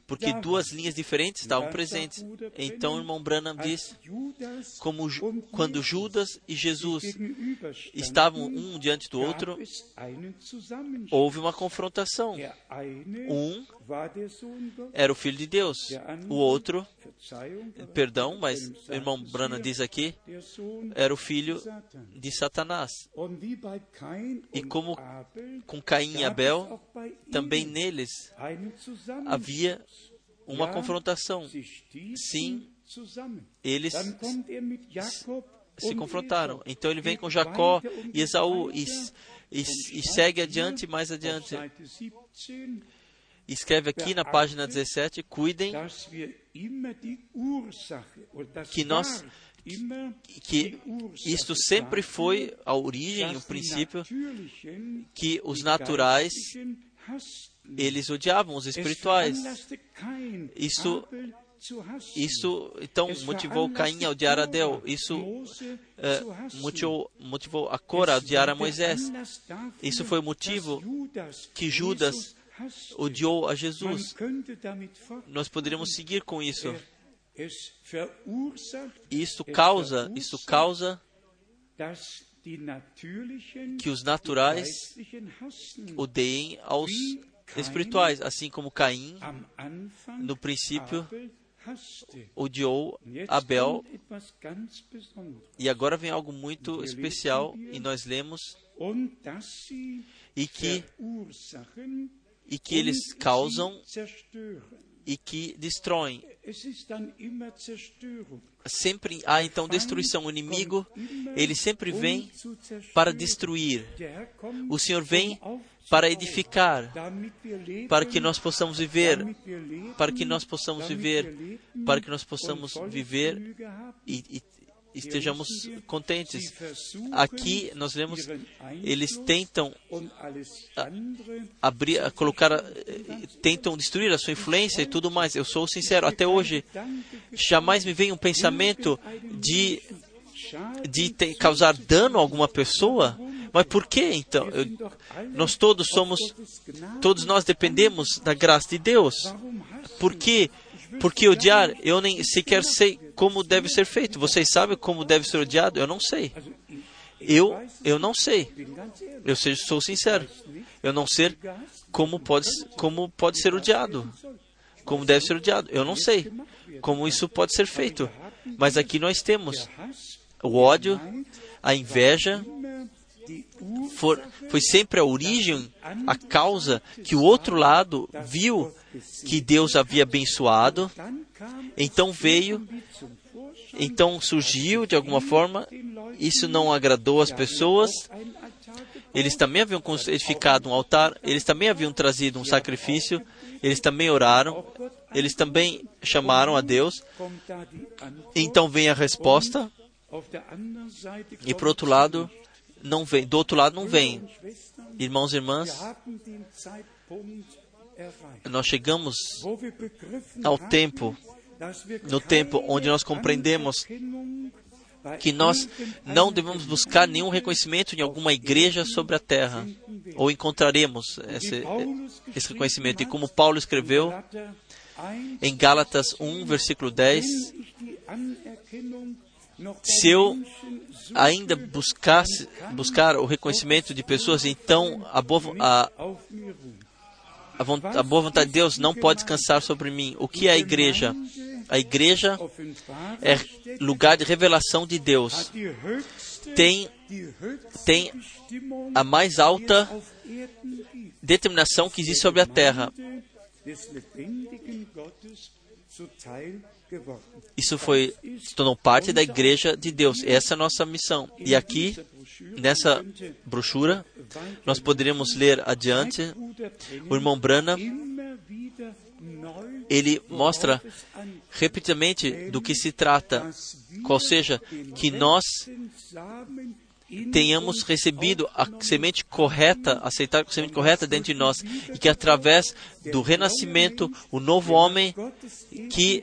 porque duas linhas diferentes estavam presentes. Então, o irmão Branham diz, como quando Judas e Jesus estavam um diante do outro, houve uma confrontação. Um era o Filho de Deus, o outro, perdão, mas o irmão Branham diz aqui, era o filho de Satanás. E como com Caim e Abel, também neles havia uma confrontação. Sim, eles se confrontaram. Então ele vem com Jacó e Esaú e, e, e segue adiante mais adiante. Escreve aqui na página 17: cuidem que nós que isto sempre foi a origem, o princípio, que os naturais eles odiavam os espirituais. Isso, isso então motivou Caim a odiar Adel. Isso uh, motivou, motivou a Cora a odiar a Moisés. Isso foi o motivo que Judas odiou a Jesus. Nós poderíamos seguir com isso. Isso causa, isso causa que os naturais odeiem aos espirituais, assim como Caim, no princípio, odiou Abel. E agora vem algo muito especial, e nós lemos, e que, e que eles causam e que destroem. Sempre há então destruição. O inimigo, ele sempre vem para destruir. O Senhor vem para edificar, para que nós possamos viver, para que nós possamos viver, para que nós possamos viver e, e estejamos contentes. Aqui nós vemos eles tentam abrir, colocar, tentam destruir a sua influência e tudo mais. Eu sou sincero, até hoje jamais me vem um pensamento de de ter, causar dano a alguma pessoa. Mas por que então? Eu, nós todos somos, todos nós dependemos da graça de Deus. Por que? Porque odiar, eu nem sequer sei como deve ser feito. Vocês sabem como deve ser odiado? Eu não sei. Eu, eu não sei. Eu sou sincero. Eu não sei como pode, como pode ser odiado. Como deve ser odiado. Eu não sei como isso pode ser feito. Mas aqui nós temos o ódio, a inveja, for, foi sempre a origem, a causa que o outro lado viu que Deus havia abençoado, então veio, então surgiu de alguma forma, isso não agradou as pessoas, eles também haviam edificado um altar, eles também haviam trazido um sacrifício, eles também oraram, eles também chamaram a Deus. Então vem a resposta, e por outro lado, não vem, do outro lado não vem. Irmãos e irmãs, nós chegamos ao tempo, no tempo onde nós compreendemos que nós não devemos buscar nenhum reconhecimento em alguma igreja sobre a terra, ou encontraremos esse, esse reconhecimento. E como Paulo escreveu em Gálatas 1, versículo 10, se eu ainda buscasse buscar o reconhecimento de pessoas, então a boa, a, a, boa vontade de Deus não pode descansar sobre mim. O que é a igreja? A igreja é lugar de revelação de Deus. Tem, tem a mais alta determinação que existe sobre a terra. Isso foi, se tornou parte da igreja de Deus. Essa é a nossa missão. E aqui, nessa brochura, nós poderíamos ler adiante. O irmão Brana, ele mostra repetidamente do que se trata, qual seja, que nós tenhamos recebido a semente correta, aceitar a semente correta dentro de nós, e que através do renascimento, o novo homem que,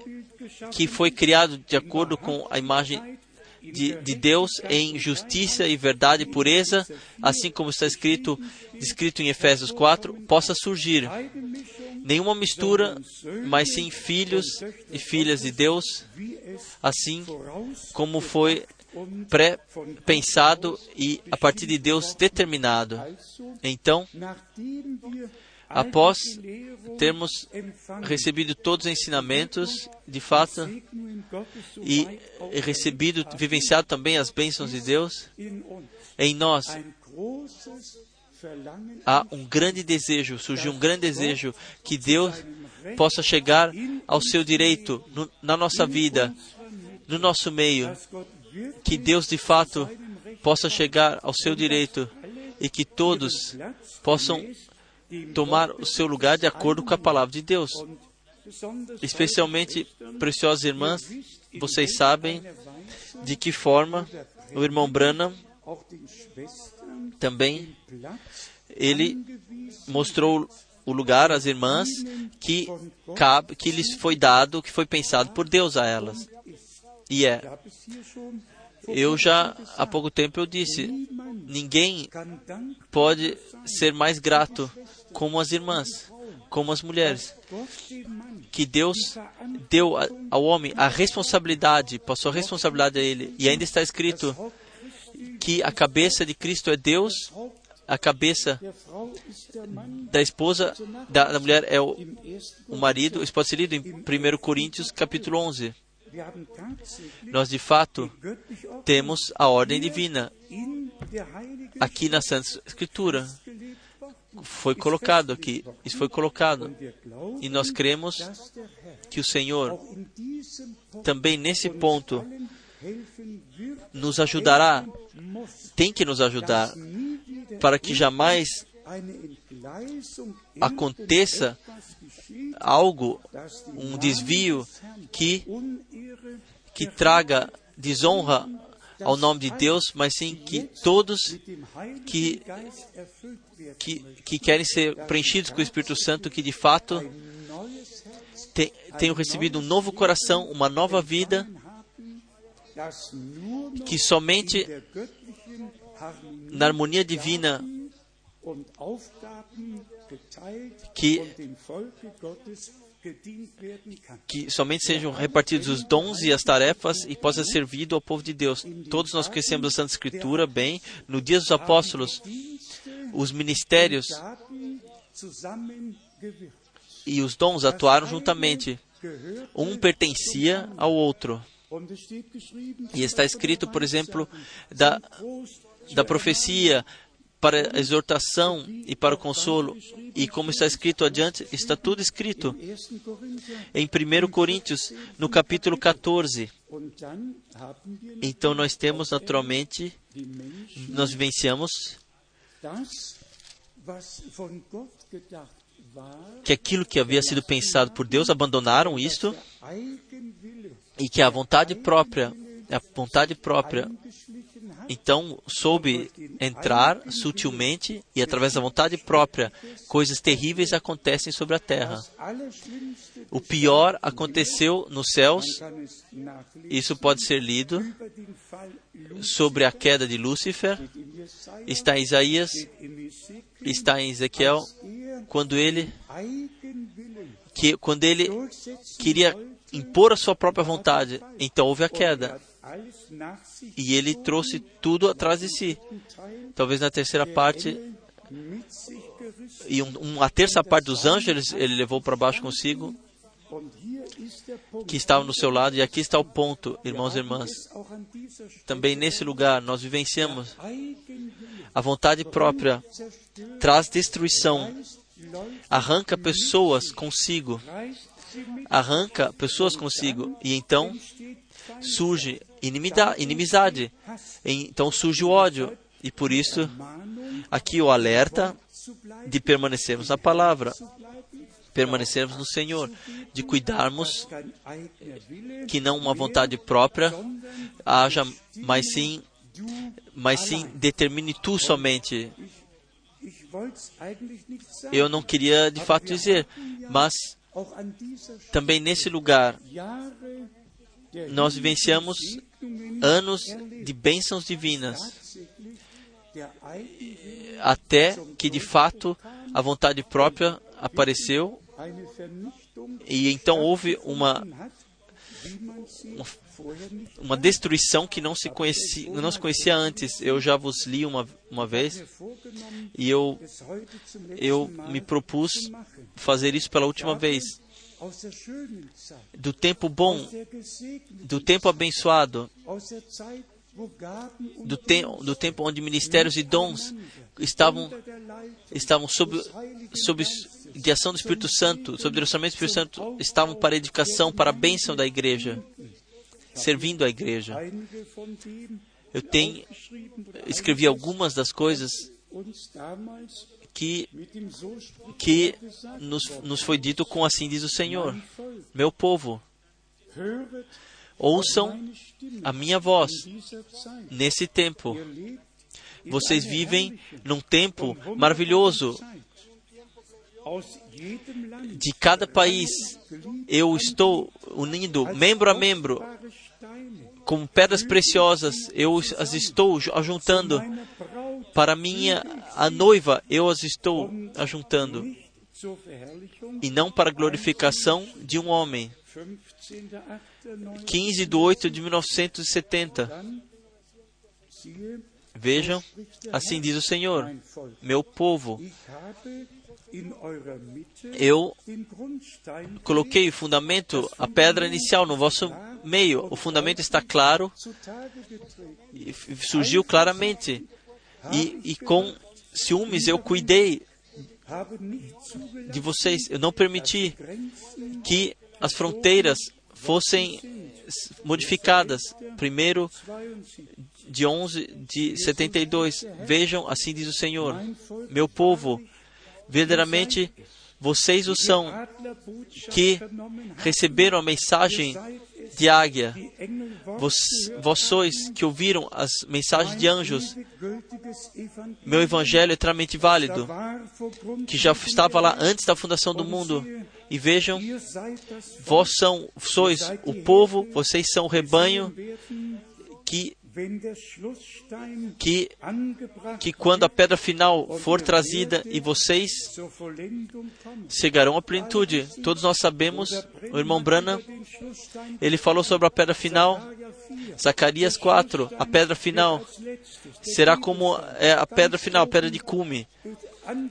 que foi criado de acordo com a imagem de, de, Deus em justiça e verdade e pureza, assim como está escrito, escrito em Efésios 4, possa surgir. Nenhuma mistura, mas sim filhos e filhas de Deus, assim como foi pré-pensado e a partir de Deus determinado. Então, após termos recebido todos os ensinamentos, de fato, e recebido, vivenciado também as bênçãos de Deus, em nós há um grande desejo, surgiu um grande desejo que Deus possa chegar ao seu direito no, na nossa vida, no nosso meio, que Deus de fato possa chegar ao seu direito e que todos possam tomar o seu lugar de acordo com a palavra de Deus. Especialmente, preciosas irmãs, vocês sabem de que forma o irmão Branham também ele mostrou o lugar às irmãs que cabe, que lhes foi dado, que foi pensado por Deus a elas. E é. Eu já há pouco tempo eu disse, ninguém pode ser mais grato como as irmãs, como as mulheres, que Deus deu ao homem a responsabilidade, passou a responsabilidade a ele, e ainda está escrito que a cabeça de Cristo é Deus, a cabeça da esposa da, da mulher é o, o marido. Isso pode ser lido em 1 Coríntios capítulo 11. Nós, de fato, temos a ordem divina aqui na Santa Escritura. Foi colocado aqui, isso foi colocado. E nós cremos que o Senhor também nesse ponto nos ajudará, tem que nos ajudar, para que jamais aconteça algo, um desvio que, que traga desonra ao nome de Deus, mas sim que todos que, que, que querem ser preenchidos com o Espírito Santo, que de fato tenham recebido um novo coração, uma nova vida, que somente na harmonia divina que, que somente sejam repartidos os dons e as tarefas e possa ser servido ao povo de Deus. Todos nós conhecemos a Santa Escritura bem. No dia dos apóstolos, os ministérios e os dons atuaram juntamente. Um pertencia ao outro. E está escrito, por exemplo, da, da profecia para a exortação e para o consolo. E como está escrito adiante, está tudo escrito em 1 Coríntios, no capítulo 14. Então nós temos naturalmente, nós vivenciamos que aquilo que havia sido pensado por Deus abandonaram isto e que a vontade própria, a vontade própria então soube entrar sutilmente e através da vontade própria, coisas terríveis acontecem sobre a terra. O pior aconteceu nos céus. Isso pode ser lido sobre a queda de Lúcifer. Está em Isaías, está em Ezequiel, quando ele que quando ele queria impor a sua própria vontade, então houve a queda. E ele trouxe tudo atrás de si. Talvez na terceira parte, e um, a terça parte dos anjos ele levou para baixo consigo, que estavam no seu lado. E aqui está o ponto, irmãos e irmãs. Também nesse lugar nós vivenciamos a vontade própria traz destruição, arranca pessoas consigo, arranca pessoas consigo, e então surge inimizade, então surge o ódio. E por isso, aqui o alerta de permanecermos na palavra, permanecermos no Senhor, de cuidarmos que não uma vontade própria haja, mas sim, mas sim determine tu somente. Eu não queria de fato dizer, mas também nesse lugar nós vivenciamos anos de bênçãos divinas, até que de fato a vontade própria apareceu e então houve uma uma destruição que não se conhecia, não se conhecia antes. Eu já vos li uma, uma vez e eu, eu me propus fazer isso pela última vez do tempo bom, do tempo abençoado, do, te, do tempo onde ministérios e dons estavam, estavam sob, sob direção do Espírito Santo, sob direcionamento do Espírito Santo, estavam para a edificação, para a bênção da igreja, servindo a igreja. Eu tenho, escrevi algumas das coisas que, que nos, nos foi dito com assim diz o Senhor: Meu povo, ouçam a minha voz nesse tempo. Vocês vivem num tempo maravilhoso. De cada país, eu estou unindo membro a membro como pedras preciosas, eu as estou ajuntando. Para minha a noiva, eu as estou ajuntando. E não para glorificação de um homem. 15 de 8 de 1970. Vejam, assim diz o Senhor, meu povo, eu coloquei o fundamento, a pedra inicial no vosso meio. O fundamento está claro, surgiu claramente. E, e com ciúmes eu cuidei de vocês. Eu não permiti que as fronteiras fossem modificadas. Primeiro de 11 de 72. Vejam, assim diz o Senhor: Meu povo, verdadeiramente vocês o são que receberam a mensagem de águia. Vós, vós sois que ouviram as mensagens de anjos. Meu evangelho é extremamente válido, que já estava lá antes da fundação do mundo. E vejam, vós são, sois o povo, vocês são o rebanho que que, que quando a pedra final for trazida e vocês chegarão à plenitude. Todos nós sabemos, o irmão Brana, ele falou sobre a pedra final, Zacarias 4, a pedra final será como é, a pedra final, a pedra de cume.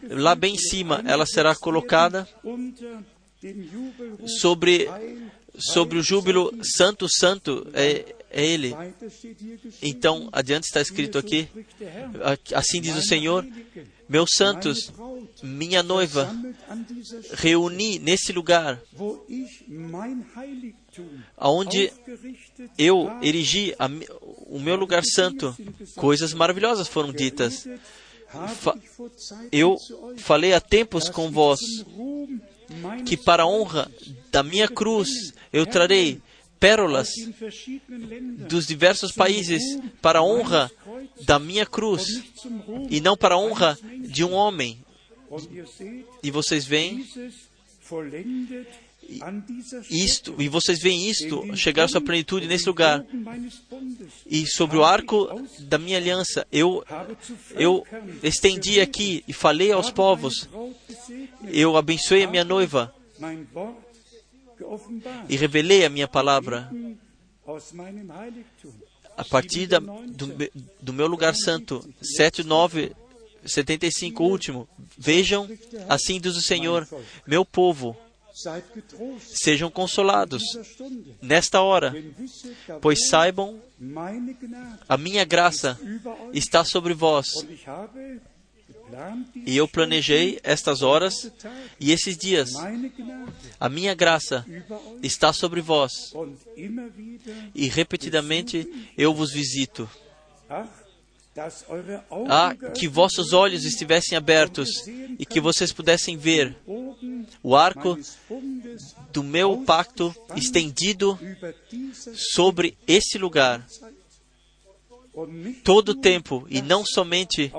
Lá bem em cima, ela será colocada sobre sobre o júbilo santo, santo, é, Ele. Então, adiante está escrito aqui, assim diz o Senhor, meus santos, minha noiva, reuni nesse lugar, onde eu erigi a, o meu lugar santo, coisas maravilhosas foram ditas. Fa eu falei há tempos com vós que para a honra da minha cruz eu trarei pérolas dos diversos países para a honra da minha cruz e não para a honra de um homem. E vocês veem isto, e vocês veem isto chegar à sua plenitude nesse lugar. E sobre o arco da minha aliança, eu, eu estendi aqui e falei aos povos, eu abençoei a minha noiva e revelei a minha palavra a partir da, do, do meu lugar santo. 7, 9, 75, último. Vejam, assim diz o Senhor, meu povo, sejam consolados nesta hora, pois saibam, a minha graça está sobre vós. E eu planejei estas horas e esses dias. A minha graça está sobre vós. E repetidamente eu vos visito. Ah, que vossos olhos estivessem abertos e que vocês pudessem ver o arco do meu pacto estendido sobre esse lugar todo o tempo e não somente,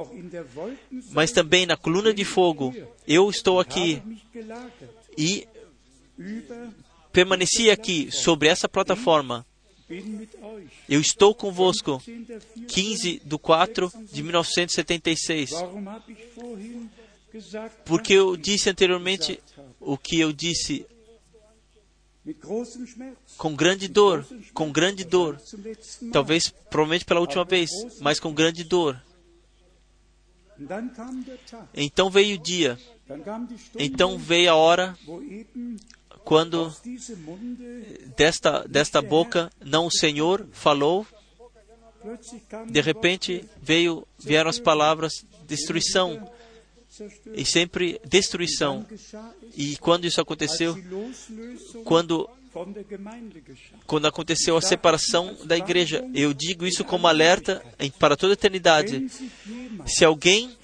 mas também na coluna de fogo. Eu estou aqui e permaneci aqui sobre essa plataforma eu estou convosco. 15 de 4 de 1976. Porque eu disse anteriormente o que eu disse com grande dor, com grande dor. Talvez, provavelmente pela última vez, mas com grande dor. Então veio o dia. Então veio a hora quando desta, desta boca não o Senhor falou, de repente veio, vieram as palavras destruição e sempre destruição. E quando isso aconteceu, quando quando aconteceu a separação da igreja. Eu digo isso como alerta para toda a eternidade. Se alguém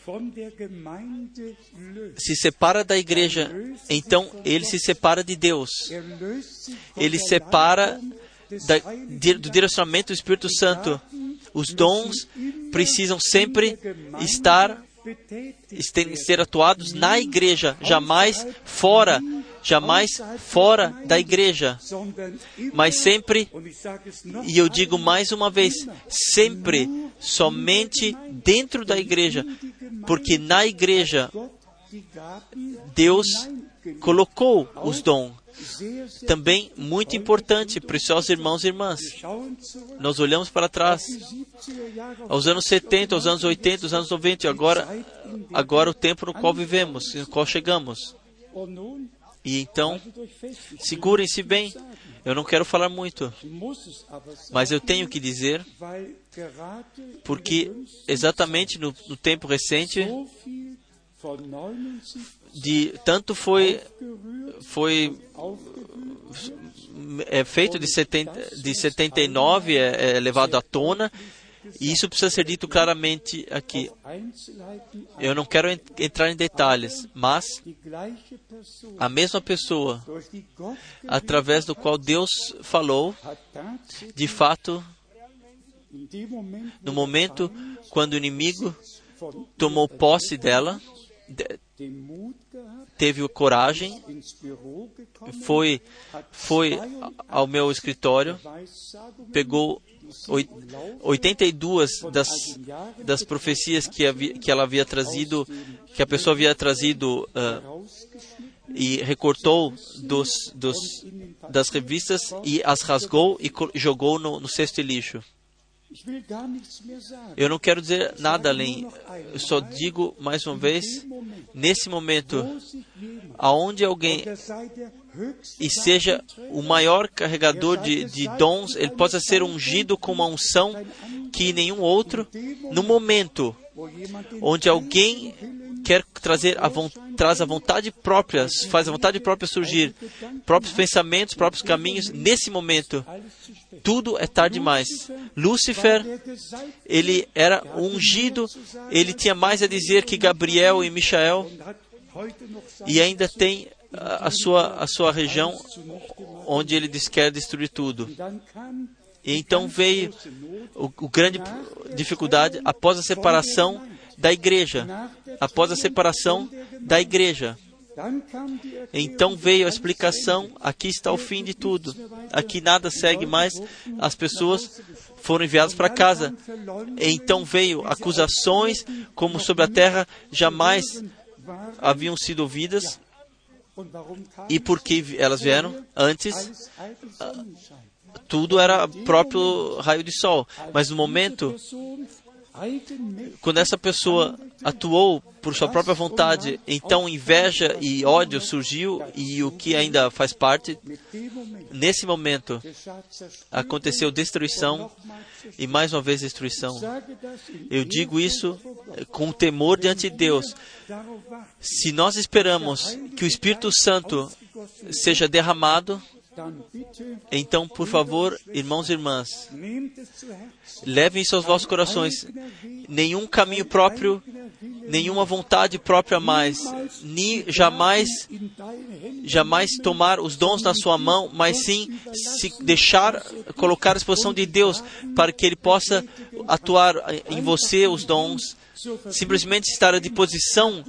se separa da igreja, então ele se separa de Deus. Ele separa da, do direcionamento do Espírito Santo. Os dons precisam sempre estar ser atuados na igreja, jamais fora jamais fora da igreja, mas sempre, e eu digo mais uma vez, sempre, somente dentro da igreja, porque na igreja Deus colocou os dons. Também muito importante, preciosos irmãos e irmãs, nós olhamos para trás, aos anos 70, aos anos 80, aos anos 90, e agora, agora o tempo no qual vivemos, no qual chegamos. E então, segurem-se bem. Eu não quero falar muito, mas eu tenho que dizer, porque exatamente no, no tempo recente, de tanto foi foi é feito de, 70, de 79 é, é levado à tona e isso precisa ser dito claramente aqui. Eu não quero entrar em detalhes, mas a mesma pessoa, através do qual Deus falou, de fato, no momento quando o inimigo tomou posse dela, teve coragem, foi, foi ao meu escritório, pegou 82 das, das profecias que, havia, que ela havia trazido, que a pessoa havia trazido uh, e recortou dos, dos, das revistas e as rasgou e jogou no, no cesto de lixo. Eu não quero dizer nada além. Eu só digo mais uma vez, nesse momento, aonde alguém e seja o maior carregador de, de dons, ele possa ser ungido com uma unção que nenhum outro, no momento onde alguém quer trazer a traz a vontade própria, faz a vontade própria surgir, próprios pensamentos, próprios caminhos, nesse momento, tudo é tarde demais. Lúcifer, ele era ungido, ele tinha mais a dizer que Gabriel e Michael, e ainda tem a, a sua, a sua região onde ele diz, quer destruir tudo. E então veio o, o grande dificuldade após a separação da igreja, após a separação da igreja. Então veio a explicação: aqui está o fim de tudo, aqui nada segue mais, as pessoas foram enviadas para casa. Então veio acusações, como sobre a terra jamais haviam sido ouvidas. E por que elas vieram antes? Tudo era próprio raio de sol. Mas no momento quando essa pessoa atuou por sua própria vontade, então inveja e ódio surgiu e o que ainda faz parte, nesse momento aconteceu destruição e mais uma vez destruição. Eu digo isso com temor diante de Deus. Se nós esperamos que o Espírito Santo seja derramado então, por favor, irmãos e irmãs, levem isso aos vossos corações. Nenhum caminho próprio, nenhuma vontade própria mais, nem jamais, jamais tomar os dons na sua mão, mas sim se deixar colocar à disposição de Deus para que Ele possa atuar em você os dons. Simplesmente estar à disposição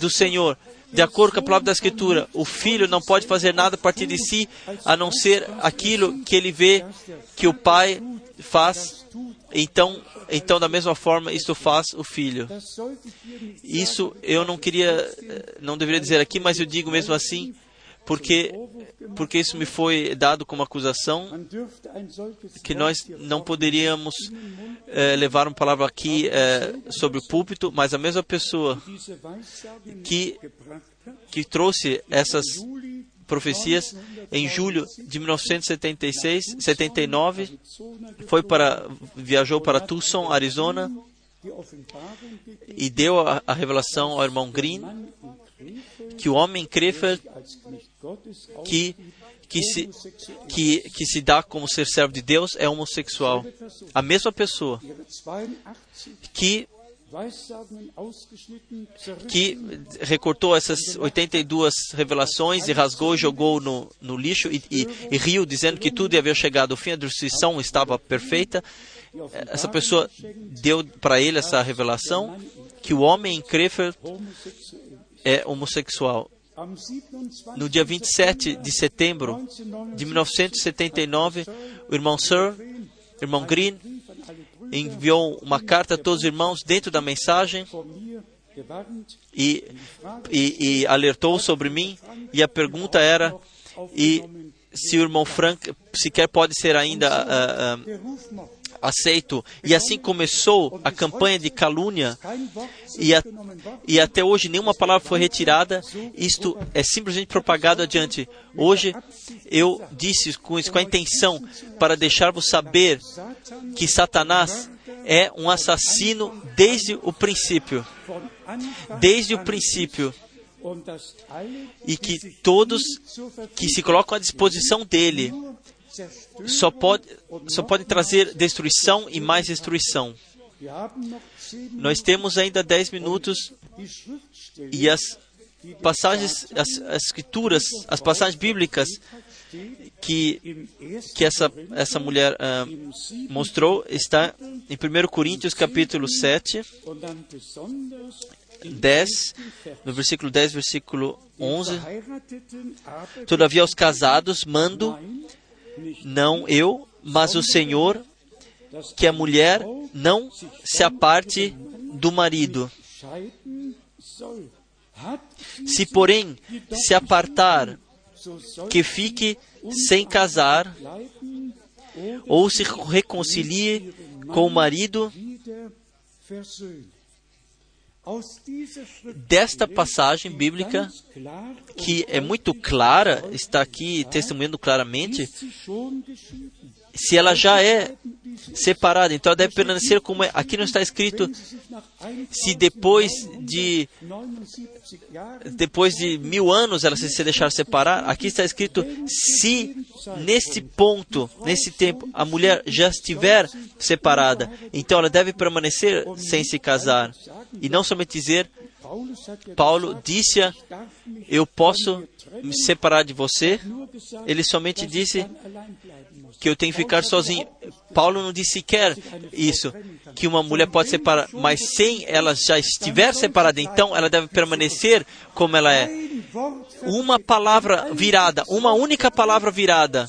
do Senhor de acordo com a palavra da Escritura, o filho não pode fazer nada a partir de si, a não ser aquilo que ele vê que o pai faz. Então, então da mesma forma, isto faz o filho. Isso eu não queria, não deveria dizer aqui, mas eu digo mesmo assim, porque porque isso me foi dado como acusação que nós não poderíamos eh, levar uma palavra aqui eh, sobre o púlpito, mas a mesma pessoa que que trouxe essas profecias em julho de 1976, 79, foi para viajou para Tucson, Arizona e deu a, a revelação ao irmão Green que o homem Krefeld que que se, que, que se dá como ser servo de Deus é homossexual. A mesma pessoa que que recortou essas 82 revelações e rasgou e jogou no, no lixo e, e, e riu, dizendo que tudo havia chegado ao fim, a destruição estava perfeita. Essa pessoa deu para ele essa revelação que o homem em Krefeld é homossexual. No dia 27 de setembro de 1979, o irmão Sir, o irmão Green, enviou uma carta a todos os irmãos dentro da mensagem e, e, e alertou sobre mim. E a pergunta era: e se o irmão Frank sequer pode ser ainda uh, uh, aceito. E assim começou a campanha de calúnia, e, a, e até hoje nenhuma palavra foi retirada. Isto é simplesmente propagado adiante. Hoje eu disse com, com a intenção para deixar-vos saber que Satanás é um assassino desde o princípio. Desde o princípio e que todos que se colocam à disposição dele só pode, só pode trazer destruição e mais destruição. Nós temos ainda dez minutos e as passagens, as, as escrituras, as passagens bíblicas que, que essa, essa mulher uh, mostrou está em 1 Coríntios capítulo 7 10, no versículo 10, versículo 11. Todavia aos casados mando, não eu, mas o Senhor, que a mulher não se aparte do marido. Se, porém, se apartar, que fique sem casar, ou se reconcilie com o marido. Desta passagem bíblica, que é muito clara, está aqui testemunhando claramente, se ela já é separada, então ela deve permanecer como é. Aqui não está escrito se depois de depois de mil anos ela se deixar separar. Aqui está escrito se nesse ponto, nesse tempo, a mulher já estiver separada, então ela deve permanecer sem se casar e não somente dizer Paulo disse: Eu posso me separar de você. Ele somente disse que eu tenho que ficar sozinho. Paulo não disse sequer isso, que uma mulher pode separar, mas sem ela já estiver separada, então ela deve permanecer como ela é. Uma palavra virada, uma única palavra virada,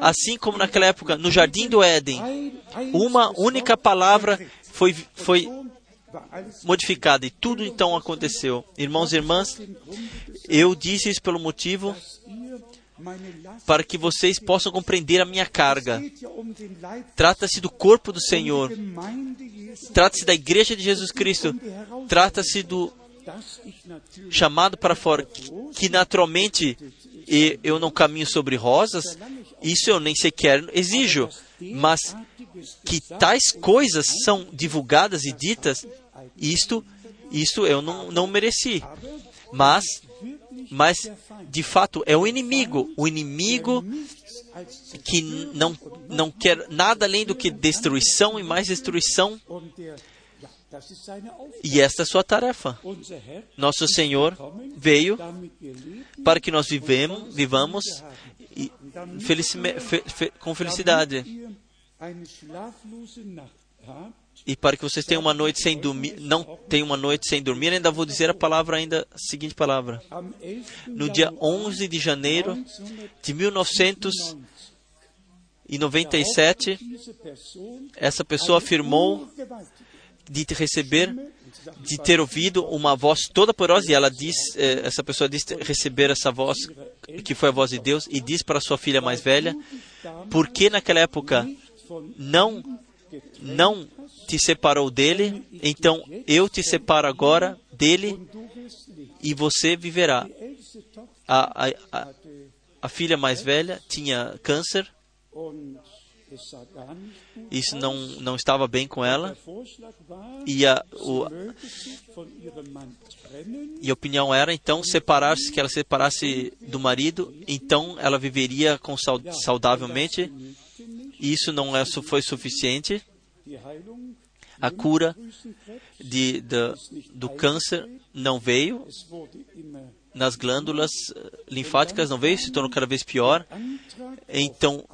assim como naquela época no jardim do Éden, uma única palavra foi, foi modificada e tudo então aconteceu. Irmãos e irmãs, eu disse isso pelo motivo para que vocês possam compreender a minha carga. Trata-se do corpo do Senhor. Trata-se da igreja de Jesus Cristo. Trata-se do chamado para fora, que naturalmente eu não caminho sobre rosas, isso eu nem sequer exijo, mas que tais coisas são divulgadas e ditas, isto, isto eu não, não mereci. Mas mas de fato é o inimigo, o inimigo que não, não quer nada além do que destruição e mais destruição. E esta é a sua tarefa. Nosso Senhor veio para que nós vivemos, vivamos com felicidade e para que vocês tenham uma noite sem dormir, não tenham uma noite sem dormir, ainda vou dizer a palavra ainda, a seguinte palavra. No dia 11 de janeiro de 1997, essa pessoa afirmou de receber, de ter ouvido uma voz toda porosa, e ela diz, eh, essa pessoa disse receber essa voz, que foi a voz de Deus, e diz para sua filha mais velha, por que naquela época não não te separou dele, então eu te separo agora dele e você viverá. A, a, a, a filha mais velha tinha câncer. Isso não, não estava bem com ela. E a, o, e a opinião era, então, separar-se, que ela separasse do marido, então ela viveria com, saudavelmente. Isso não é, foi suficiente a cura de, de, do câncer não veio. Nas glândulas linfáticas, não veio, se tornou cada vez pior. Então,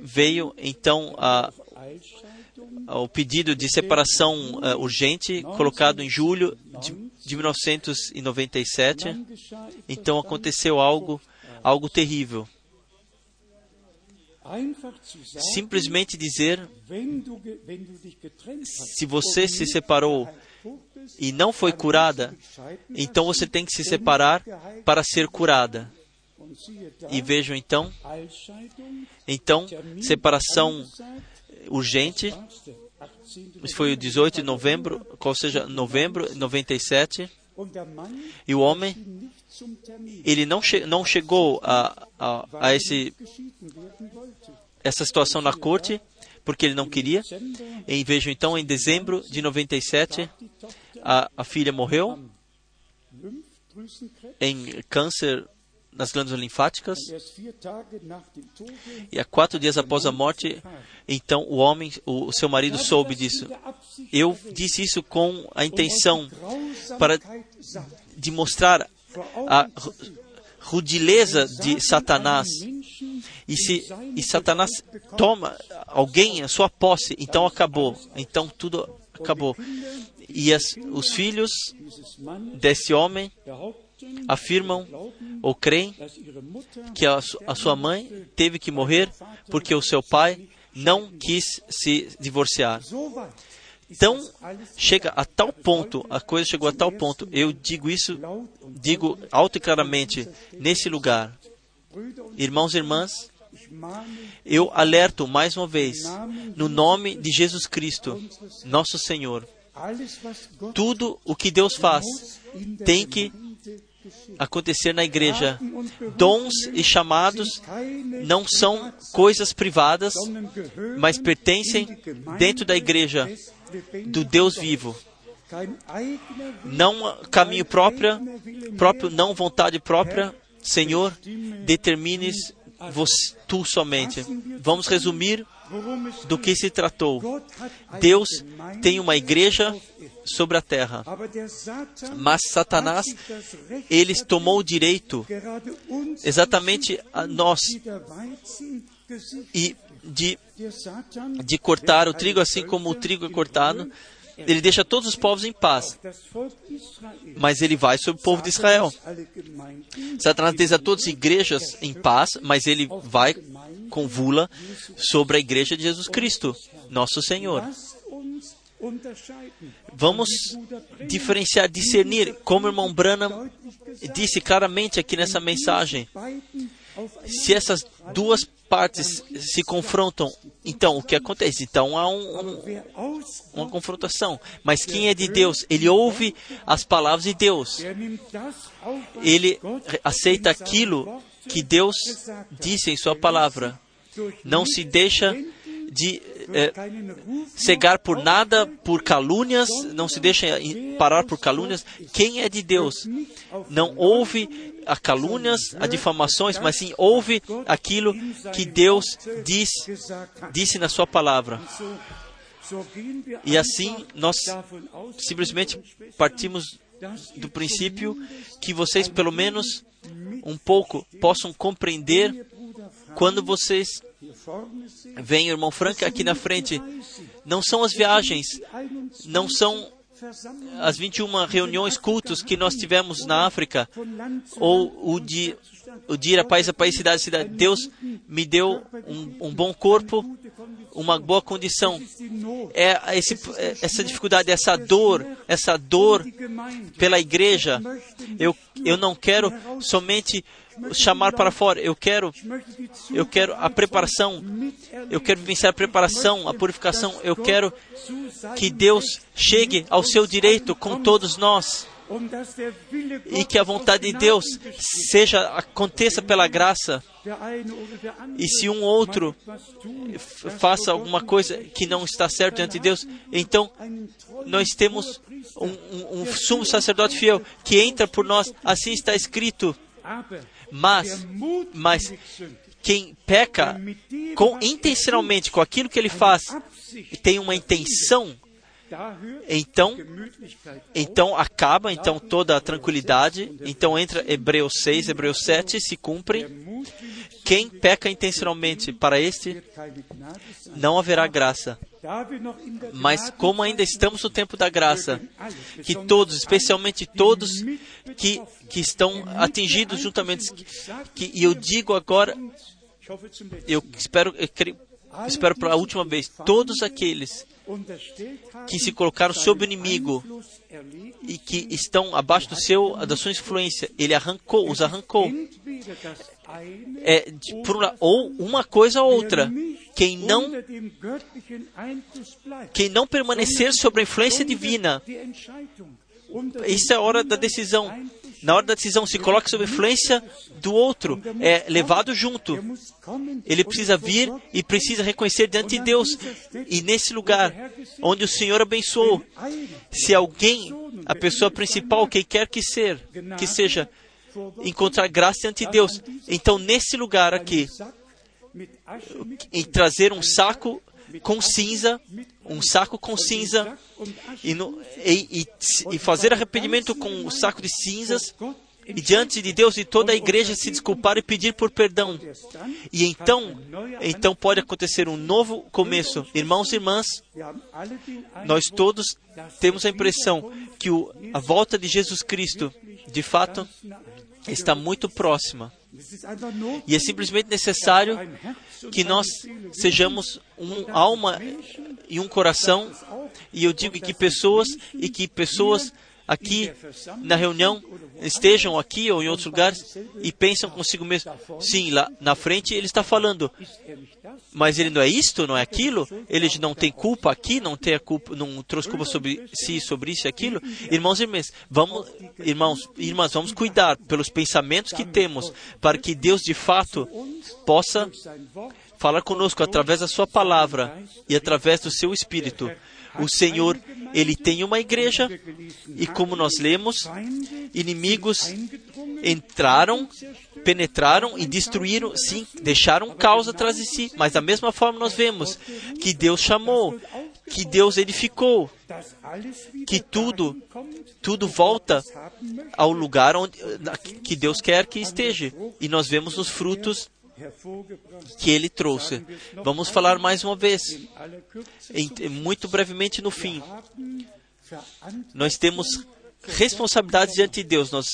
veio então a, a, o pedido de separação uh, urgente, colocado em julho de, de 1997. Então, aconteceu algo, algo terrível simplesmente dizer: se você se separou e não foi curada, então você tem que se separar para ser curada. E vejam então, então, separação urgente, isso foi o 18 de novembro, ou seja, novembro de 97, e o homem ele não, che não chegou a, a, a esse, essa situação na corte porque ele não queria. E vejo então em dezembro de 97 a, a filha morreu. em câncer nas glândulas linfáticas. E há quatro dias após a morte, então o homem, o, seu marido soube disso. Eu disse isso com a intenção para de mostrar a rudileza de Satanás. E se e Satanás toma alguém a sua posse, então acabou. Então tudo acabou. E as, os filhos desse homem afirmam ou creem que a, sua mãe teve que morrer porque o seu pai não quis se divorciar. Então, chega a tal ponto, a coisa chegou a tal ponto, eu digo isso, digo alto e claramente, nesse lugar. Irmãos e irmãs, eu alerto mais uma vez, no nome de Jesus Cristo, nosso Senhor. Tudo o que Deus faz tem que acontecer na igreja. Dons e chamados não são coisas privadas, mas pertencem dentro da igreja do Deus vivo. Não caminho próprio, próprio, não vontade própria. Senhor, determines você, tu somente. Vamos resumir do que se tratou. Deus tem uma igreja sobre a terra. Mas Satanás, ele tomou o direito exatamente a nós e de, de cortar o trigo assim como o trigo é cortado. Ele deixa todos os povos em paz, mas ele vai sobre o povo de Israel. Satanás deixa todas as igrejas em paz, mas ele vai com vula sobre a igreja de Jesus Cristo, nosso Senhor. Vamos diferenciar, discernir, como o irmão Branham disse claramente aqui nessa mensagem. Se essas duas partes se confrontam, então o que acontece? Então há um, um, uma confrontação. Mas quem é de Deus? Ele ouve as palavras de Deus. Ele aceita aquilo que Deus disse em Sua palavra. Não se deixa de é, cegar por nada, por calúnias, não se deixa parar por calúnias. Quem é de Deus não ouve a calúnias, a difamações, mas sim ouve aquilo que Deus diz, disse na Sua palavra. E assim nós simplesmente partimos do princípio que vocês, pelo menos um pouco, possam compreender quando vocês veem o irmão Frank aqui na frente. Não são as viagens, não são as 21 reuniões, cultos que nós tivemos na África, ou o de, o de ir a país a país, cidade a cidade. Deus me deu um, um bom corpo, uma boa condição. É esse, essa dificuldade, essa dor, essa dor pela igreja. Eu, eu não quero somente chamar para fora. Eu quero, eu quero a preparação. Eu quero vencer a preparação, a purificação. Eu quero que Deus chegue ao seu direito com todos nós e que a vontade de Deus seja aconteça pela graça. E se um outro faça alguma coisa que não está certo diante de Deus, então nós temos um, um, um sumo sacerdote fiel que entra por nós. Assim está escrito. Mas, mas quem peca com, intencionalmente com aquilo que ele faz, tem uma intenção, então, então acaba então toda a tranquilidade, então entra Hebreus 6, Hebreus 7, se cumpre. Quem peca intencionalmente para este, não haverá graça. Mas como ainda estamos no tempo da graça, que todos, especialmente todos que, que estão atingidos juntamente, que, e eu digo agora, eu espero, eu creio, espero para a última vez, todos aqueles que se colocaram sob o inimigo e que estão abaixo do seu, da sua influência, ele arrancou, os arrancou. É, por uma, ou uma coisa ou outra. Quem não, quem não permanecer sob a influência divina, isso é a hora da decisão. Na hora da decisão, se coloca sob influência do outro, é levado junto. Ele precisa vir e precisa reconhecer diante de Deus. E nesse lugar onde o Senhor abençoou, se alguém, a pessoa principal, quem quer que ser, que seja, encontrar graça diante de Deus, então nesse lugar aqui, em trazer um saco com cinza, um saco com cinza, e, no, e, e, e fazer arrependimento com o um saco de cinzas, e diante de Deus e toda a igreja se desculpar e pedir por perdão. E então, então pode acontecer um novo começo. Irmãos e irmãs, nós todos temos a impressão que o, a volta de Jesus Cristo, de fato, está muito próxima. E é simplesmente necessário que nós sejamos um alma e um coração, e eu digo que pessoas e que pessoas aqui na reunião estejam aqui ou em outros lugares e pensam consigo mesmo, sim, lá na frente ele está falando, mas ele não é isto, não é aquilo, ele não tem culpa aqui, não tem a culpa, não trouxe culpa sobre si, sobre isso e aquilo. Irmãos e irmãs, vamos, irmãos, irmãs, vamos cuidar pelos pensamentos que temos para que Deus de fato possa falar conosco através da sua palavra e através do seu espírito. O Senhor, ele tem uma igreja e como nós lemos, inimigos entraram, penetraram e destruíram, sim, deixaram caos atrás de si. Mas da mesma forma nós vemos que Deus chamou, que Deus edificou, que tudo, tudo volta ao lugar onde, que Deus quer que esteja. E nós vemos os frutos que ele trouxe. Vamos falar mais uma vez, em, muito brevemente no fim. Nós temos responsabilidades diante de Deus. Nós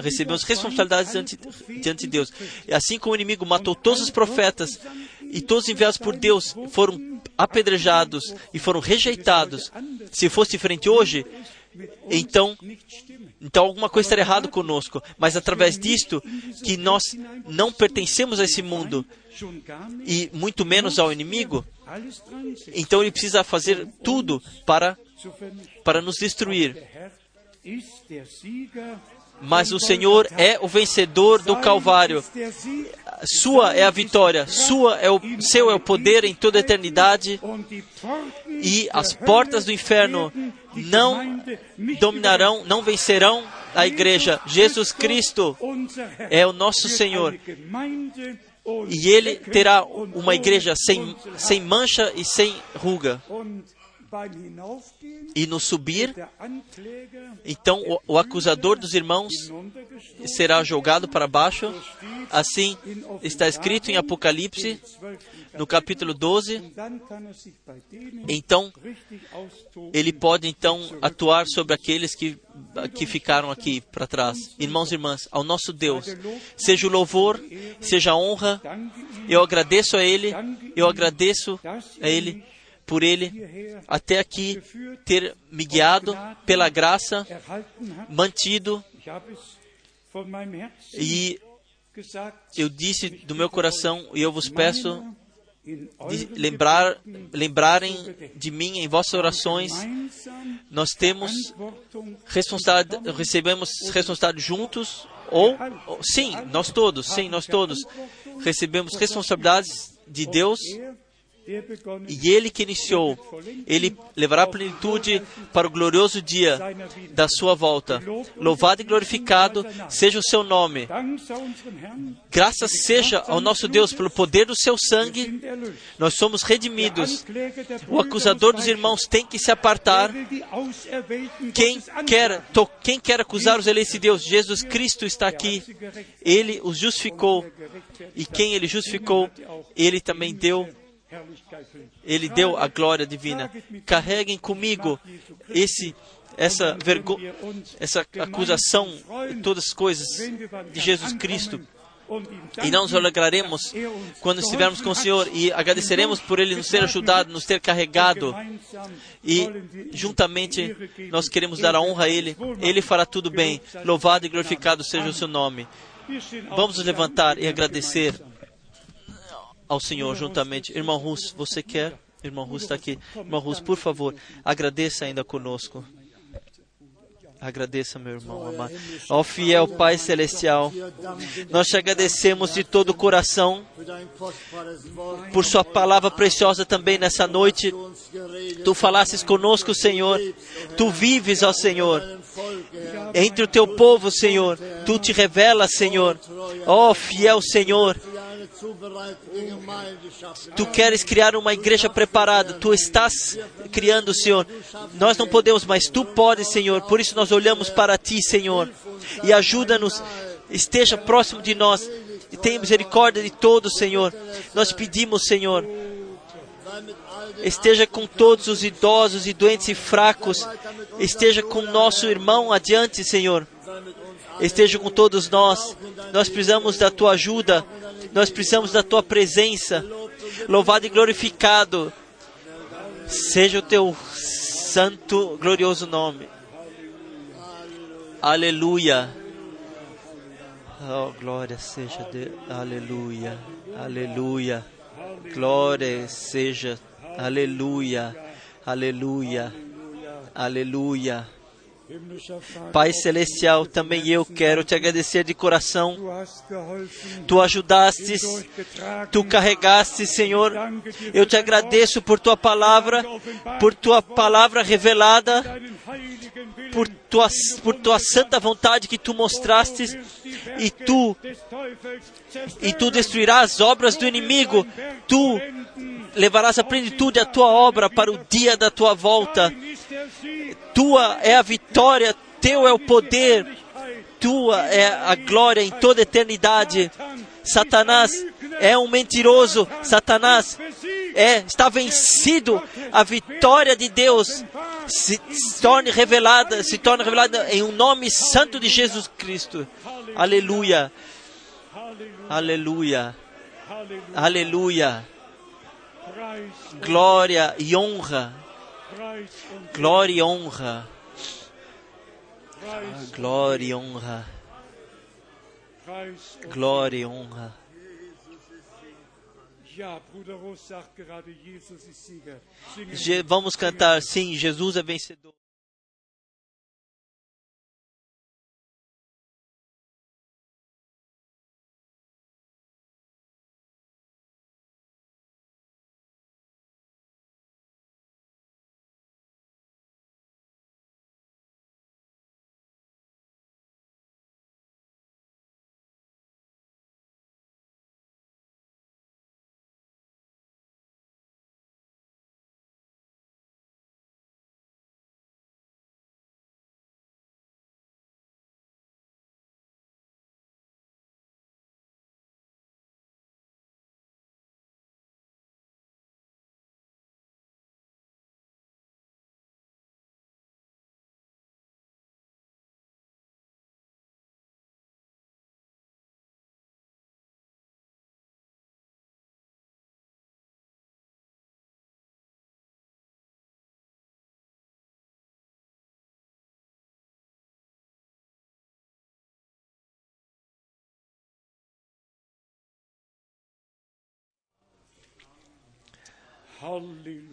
recebemos responsabilidades diante, diante de Deus. Assim como o inimigo matou todos os profetas e todos enviados por Deus foram apedrejados e foram rejeitados. Se fosse diferente hoje, então, então alguma coisa estaria errado conosco. Mas através disto, que nós não pertencemos a esse mundo e muito menos ao inimigo, então ele precisa fazer tudo para, para nos destruir. Mas o Senhor é o vencedor do Calvário. Sua é a vitória, sua é o seu é o poder em toda a eternidade. E as portas do inferno não dominarão, não vencerão a igreja. Jesus Cristo é o nosso Senhor. E ele terá uma igreja sem, sem mancha e sem ruga. E no subir, então o, o, acusador dos irmãos será jogado para baixo. Assim está escrito em Apocalipse, no capítulo 12. Então, ele pode então atuar sobre aqueles que, que ficaram aqui para trás. Irmãos e irmãs, ao nosso Deus, seja o louvor, seja a honra. Eu agradeço a Ele, eu agradeço a Ele por Ele até aqui ter me guiado pela graça, mantido. E eu disse do meu coração, e eu vos peço de lembrar, lembrarem de mim em vossas orações. Nós temos responsabilidade, recebemos responsabilidade juntos, ou, ou sim, nós todos, sim, nós todos recebemos responsabilidades de Deus e ele que iniciou, ele levará a plenitude para o glorioso dia da sua volta. Louvado e glorificado seja o seu nome. Graças seja ao nosso Deus pelo poder do seu sangue. Nós somos redimidos. O acusador dos irmãos tem que se apartar. Quem quer, quem quer acusar os eleitos de Deus? Jesus Cristo está aqui. Ele os justificou. E quem ele justificou, ele também deu ele deu a glória divina. Carreguem comigo esse essa vergonha, essa acusação, todas as coisas de Jesus Cristo. E não nos alegraremos quando estivermos com o Senhor e agradeceremos por Ele nos ter ajudado, nos ter carregado. E juntamente nós queremos dar a honra a Ele. Ele fará tudo bem. Louvado e glorificado seja o seu nome. Vamos nos levantar e agradecer ao Senhor juntamente. Irmão Rus, você quer? Irmão Rus está aqui. Irmão Rus, por favor, agradeça ainda conosco. Agradeça, meu irmão amado. Ó fiel Pai Celestial, nós te agradecemos de todo o coração por Sua palavra preciosa também nessa noite. Tu falasses conosco, Senhor. Tu vives, ó Senhor, entre o teu povo, Senhor. Tu te revelas, Senhor. Ó fiel Senhor, Tu queres criar uma igreja preparada. Tu estás criando, Senhor. Nós não podemos, mas Tu podes, Senhor. Por isso nós olhamos para Ti, Senhor. E ajuda-nos. Esteja próximo de nós. E tenha misericórdia de todos, Senhor. Nós pedimos, Senhor. Esteja com todos os idosos e doentes e fracos. Esteja com nosso irmão adiante, Senhor. Esteja com todos nós. Nós precisamos da tua ajuda. Nós precisamos da tua presença. Louvado e glorificado seja o teu santo, glorioso nome. Aleluia. Oh, glória seja Aleluia. Aleluia. Glória seja. Aleluia. Aleluia. Aleluia. Pai Celestial, também eu quero te agradecer de coração. Tu ajudaste, tu carregaste, Senhor. Eu te agradeço por tua palavra, por tua palavra revelada, por tua, por tua santa vontade que tu mostraste, e tu, e tu destruirás as obras do inimigo. Tu levarás a plenitude a tua obra para o dia da tua volta. Tua é a vitória, teu é o poder, tua é a glória em toda a eternidade. Satanás é um mentiroso, Satanás é, está vencido. A vitória de Deus se, se torne revelada, se torna revelada em um nome santo de Jesus Cristo. Aleluia. Aleluia. Aleluia. Glória e honra. Glória e honra. Glória e honra. Glória e honra. Vamos cantar, sim, Jesus é vencedor.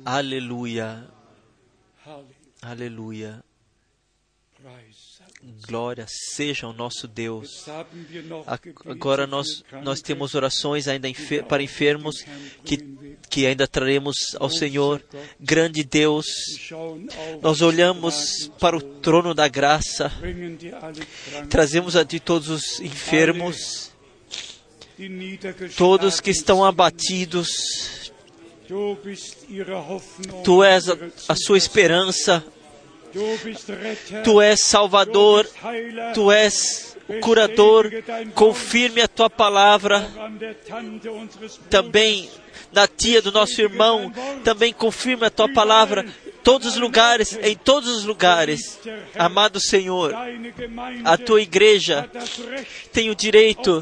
Aleluia. Aleluia. Glória seja o nosso Deus. Agora nós, nós temos orações ainda enfer para enfermos que, que ainda traremos ao Senhor. Grande Deus, nós olhamos para o trono da graça, trazemos a Ti todos os enfermos, todos que estão abatidos, Tu és a, sua esperança. Tu és Salvador. Tu és curador. Confirme a tua palavra. Também na tia do nosso irmão. Também confirme a tua palavra. Todos os lugares, em todos os lugares. Amado Senhor, a tua igreja tem o direito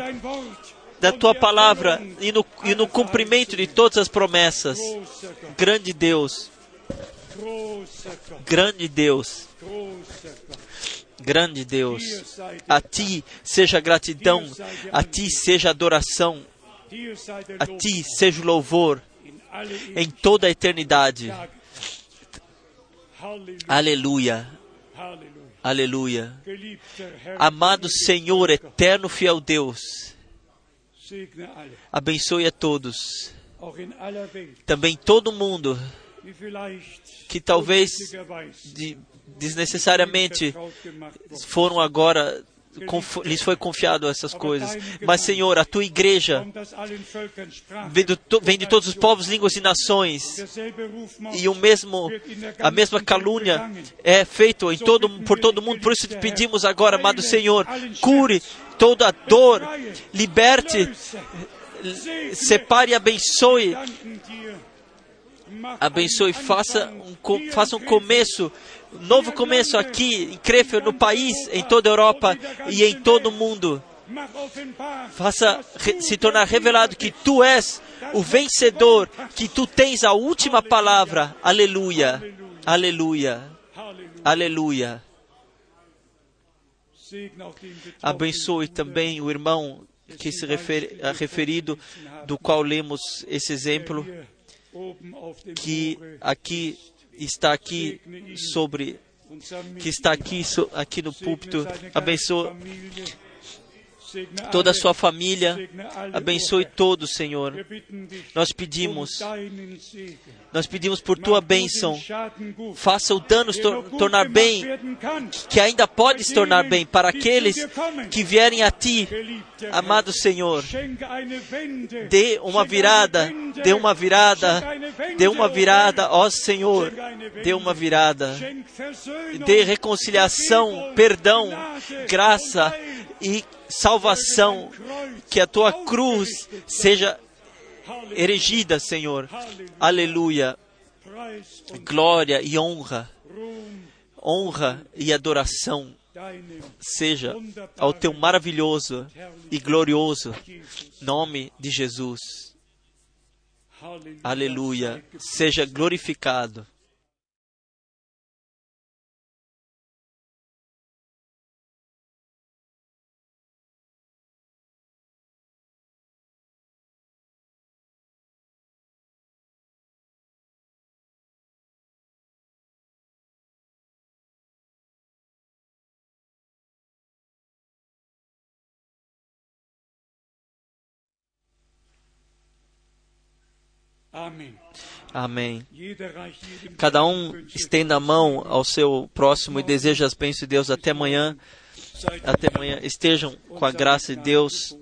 da tua palavra e no, e no cumprimento de todas as promessas. Grande Deus, grande Deus, grande Deus, a ti seja gratidão, a ti seja adoração, a ti seja louvor em toda a eternidade. Aleluia. Aleluia. Amado Senhor, eterno fiel Deus, Abençoe a todos. Também todo mundo que talvez de, desnecessariamente foram agora lhes foi confiado essas coisas. Mas, Senhor, a tua igreja vem, de todos os povos, línguas e nações. E o mesmo, a mesma calúnia é feita todo, por todo mundo. Por isso te pedimos agora, amado Senhor, cure toda a dor, liberte, separe e abençoe abençoe, faça um, faça um começo, um novo começo aqui em Krefeld, no país, em toda a Europa e em todo o mundo. Faça se tornar revelado que tu és o vencedor, que tu tens a última palavra. Aleluia, aleluia, aleluia. Abençoe também o irmão que se refere, referido, do qual lemos esse exemplo que aqui está aqui sobre que está aqui aqui no púlpito abençoa toda a sua família, abençoe todos, Senhor. Nós pedimos, nós pedimos por tua bênção, faça o dano se tor tornar bem, que ainda pode se tornar bem para aqueles que vierem a ti, amado Senhor. Dê uma virada, dê uma virada, dê uma virada, ó Senhor, dê uma virada, dê reconciliação, perdão, graça e salvação, que a tua cruz seja erigida, Senhor. Aleluia. Glória e honra, honra e adoração seja ao teu maravilhoso e glorioso nome de Jesus. Aleluia. Seja glorificado. Amém. Cada um estenda a mão ao seu próximo e deseja as bênçãos de Deus até amanhã. Até amanhã. Estejam com a graça de Deus.